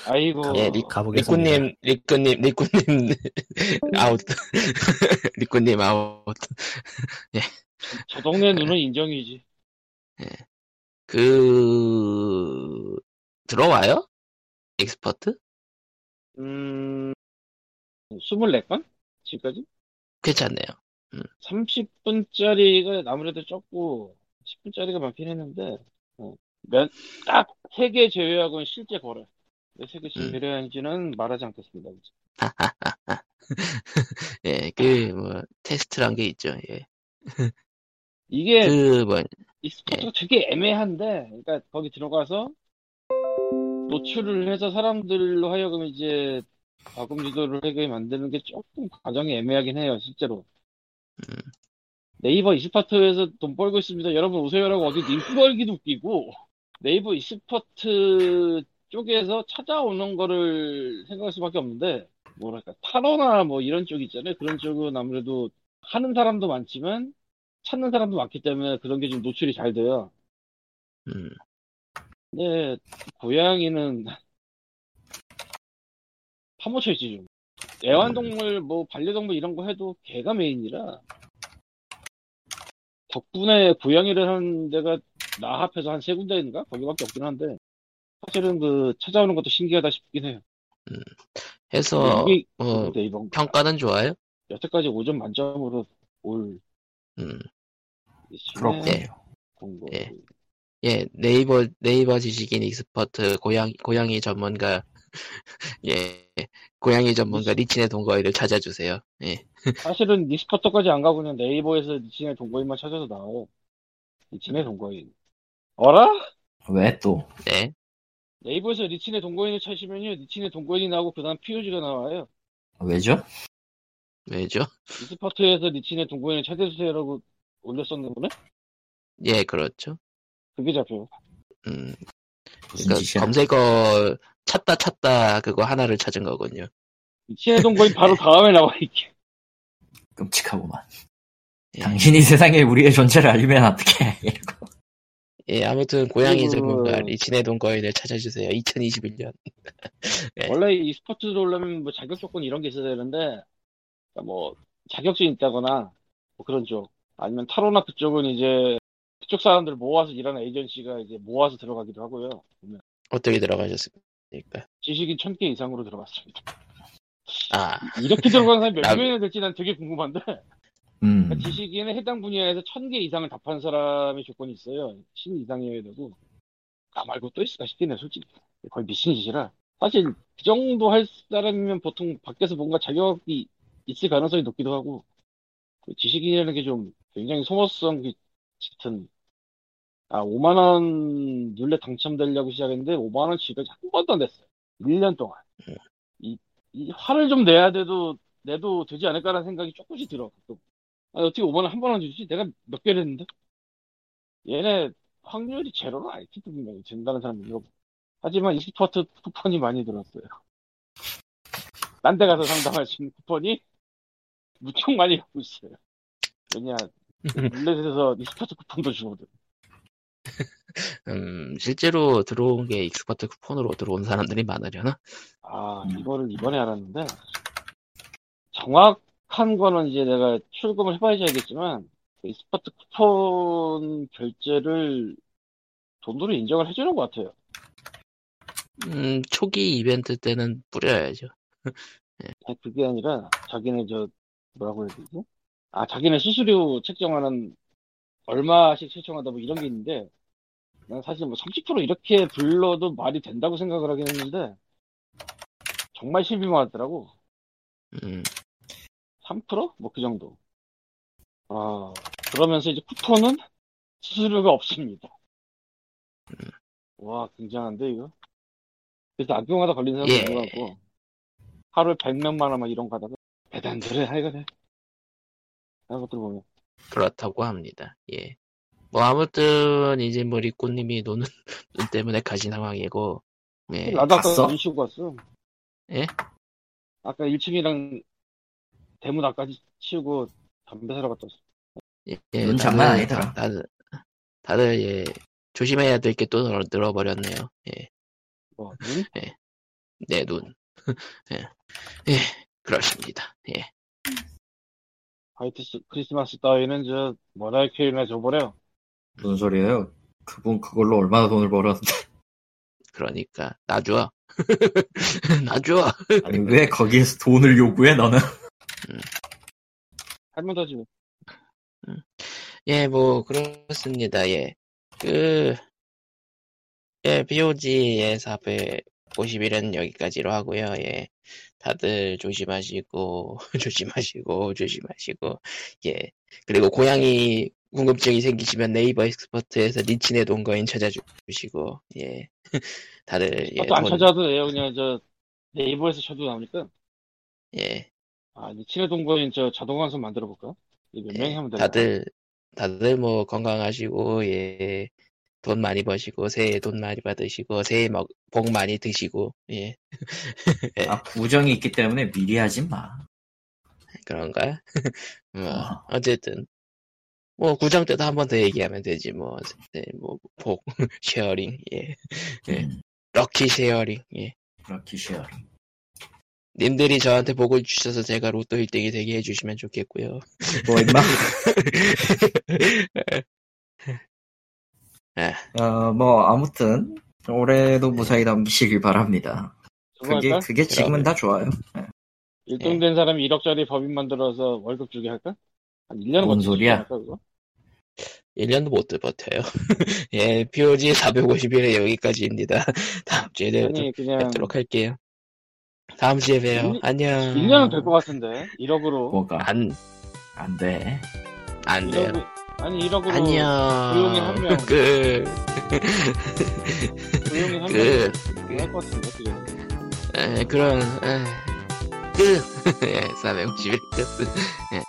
아이고. 예, 리, 가보겠습니다. 리꾸님, 리꾸님, 리꾸님, 아웃. 리꾸님 아웃. 저 동네 눈은 인정이지. 그, 들어와요? Expert? 음, 24건? 지금까지? 괜찮네요. 30분짜리가 아무래도 적고 10분짜리가 많긴 했는데 어, 몇, 딱 3개 제외하고는 실제 거래. 왜 3개 음. 제외하는지는 말하지 않겠습니다. 예, 그, 뭐, 테스트란 게 있죠. 예. 이게 그, 뭐, 익스포트가 되게 애매한데, 그러니까 거기 들어가서 노출을 해서 사람들로 하여금 이제 과금 유도를 하게 만드는 게 조금 과정이 애매하긴 해요, 실제로. 음. 네이버 Expert에서 돈 벌고 있습니다. 여러분 오세요라고 어디 링크 걸기도 웃기고, 네이버 Expert 쪽에서 찾아오는 거를 생각할 수밖에 없는데, 뭐랄까, 타로나 뭐 이런 쪽 있잖아요. 그런 쪽은 아무래도 하는 사람도 많지만, 찾는 사람도 많기 때문에 그런 게 좀 노출이 잘 돼요. 음, 근데 고양이는 파묻혀 있지 좀. 애완동물 뭐 반려동물 이런 거 해도 개가 메인이라 덕분에 고양이를 하는 데가 나 앞에서 한 세 군데인가 거기밖에 없긴 한데 사실은 그 찾아오는 것도 신기하다 싶긴 해요. 해서, 이게 뭐, 네이버 평가는 좋아요? 여태까지 5점 만점으로 all 음, 그렇군요. 공고. 예. 예, 네이버, 네이버 지식인 Expert 고양이, 고양이 전문가, 예, 고양이 전문가 리친의 동거위를 찾아주세요. 예, 사실은 니스퍼터까지 안 가고 그냥 네이버에서 니친의 동거인만 찾아도 나와요. 니친의 동거인. 어라? 왜 또? 네. 네이버에서 니친의 동거인을 찾으면요, 니친의 동거인이 나오고 그 다음 POG가 나와요. 왜죠? 왜죠? 이스퍼트에서 니친의 동거인을 찾아주세요라고 올렸었는데 예, 그렇죠. 그게 잡혀요. 음, 그러니까? 검색어 찾다 찾다 그거 하나를 찾은 거군요. 니친의 동거인 바로 다음에 나와 있게. 끔찍하구만. 예. 당신이 세상에 우리의 존재를 알리면 어떡해. 이러고. 예, 아무튼 고양이 그리고- 전문가 리친의 동거인을 찾아주세요. 2021년. 네. 원래 이 스포츠로 오려면 뭐 자격 조건 이런 게 있어야 되는데, 그러니까 뭐 자격증 있다거나 뭐 그런 쪽, 아니면 타로나 그쪽은 이제 그쪽 사람들 모아서 일하는 에이전시가 이제 모아서 들어가기도 하고요. 보면 어떻게 들어가셨습니까? 지식인 1000개 이상으로 들어갔습니다. 아, 이렇게 들어가는 사람이 몇 나- 명이나 될지 난 되게 궁금한데, 음. 그러니까 지식인은 해당 분야에서 1000개 이상을 답한 사람의 조건이 있어요. 신 이상이어야 되고. 나 말고 또 있을까 싶긴 해, 솔직히. 거의 미친 짓이라. 사실, 그 정도 할 사람이면 보통 밖에서 뭔가 자격이 있을 가능성이 높기도 하고, 그 지식인이라는 게 좀 굉장히 소모성 짙은, 아, 5만원 룰렛 당첨되려고 시작했는데, 5만원 지금까지 한 번도 안 냈어요. 1년 동안. 이, 이 화를 좀 내야 돼도, 내도 되지 않을까라는 생각이 조금씩 들어. 아, 어떻게 5만 원 한 번 안 주지? 내가 몇 개를 했는데? 얘네 확률이 제로는 아니지, 분명히. 된다는 사람이 이거. 하지만 Expert 쿠폰이 많이 들었어요. 딴 데 가서 상담할 수 있는 쿠폰이 무척 많이 갖고 있어요. 왜냐, 룰렛에서 Expert 쿠폰도 주거든. 음, 실제로 들어온 게 Expert 쿠폰으로 들어온 사람들이 많으려나? 아, 음. 이거를 이번에 알았는데, 정확한 거는 이제 내가 출금을 해봐야지 알겠지만, 그 Expert 쿠폰 결제를 돈으로 인정을 해주는 것 같아요. 음, 초기 이벤트 때는 뿌려야죠. 아니, 그게 아니라 자기네 저 뭐라고 해야 되지? 아 자기네 수수료 책정하는 얼마씩 책정한다 뭐 이런 게 있는데 난 사실 뭐 30% 이렇게 불러도 말이 된다고 생각을 하긴 했는데 정말 실비만 하더라고 음, 3%? 뭐 그 정도 아 그러면서 이제 쿠폰은 수수료가 없습니다 와 굉장한데 이거 그래서 악용하다 걸린 사람도 예. 같고 하루에 100명만 원막 이런 거 하다가 대단들해 하여간에 그런 것들 보면 그렇다고 합니다. 예. 뭐, 아무튼, 이제 뭐, 리꼬님이 노는, 눈 때문에 가신 상황이고, 예. 나도 아까? 눈 쉬고 왔어 예? 아까 1층이랑 대문 앞까지 치우고 담배 사러 갔다 왔어 예, 예, 눈 장난 아니더라. 다들, 다들, 예, 조심해야 될 게 또 늘어버렸네요. 예, 뭐 눈? 내 눈. 예, 예, 그렇습니다. 예. 화이트 스- 크리스마스 따위는 저 머라이어 캐리나 줘버려 무슨 소리예요? 그분 그걸로 얼마나 돈을 벌었는데. 그러니까, 놔줘. 놔줘. 아니 왜 거기에서 돈을 요구해 너는? 할면 더지. 뭐. 예, 뭐, 그렇습니다. 예. 그, 예, BOG의 451은 여기까지로 하고요. 예. 다들 조심하시고, 조심하시고, 조심하시고, 예. 그리고 고양이 궁금증이 생기시면 네이버 엑스퍼트에서 니친의 동거인 찾아주시고, 예. 다들, 예. 아, 또안 돈- 찾아도 돼요. 그냥 저 네이버에서 쳐도 나오니까. 예. 아, 이 친해 동거인 저 자동 환선 만들어 볼까? 몇 명이 예, 하면 되나? 다들 다들 뭐 건강하시고 예. 돈 많이 버시고 새해 돈 많이 받으시고 새해 막, 복 많이 드시고 예. 아 부정이 있기 때문에 미리 하지 마. 그런가? 뭐 어. 어쨌든 뭐 구정 때도 한 번 더 얘기하면 되지 뭐 네, 뭐 복 sharing 예. 네. 음, lucky sharing 예. lucky sharing. 님들이 저한테 복을 주셔서 제가 로또 1등이 되게 해주시면 좋겠고요. 뭐 임마? 예. 어, 뭐 아무튼 올해도 무사히 넘기시길 바랍니다. 그게 할까? 그게 지금은 다 좋아요. 1등 된 사람이 1억짜리 법인 만들어서 월급 주게 할까? 한 1년은 뭔 소리야? 그거? 1년도 못 버텨요. 예, POG 451회 여기까지입니다. 다음 주에 아니, 그냥 뵙도록 할게요. 다음 주에 봬요. 일- 안녕. 1년은 될 것 같은데. 1억으로. 뭐가 안, 안 돼. 안 돼요. 1억, 아니, 1억으로. 안녕. 조용히 한 명. 끝. 조용히 하면 끝. 할것 같은데, 그게. 에, 그럼, 에, 끝. 예, 451 끝. 예.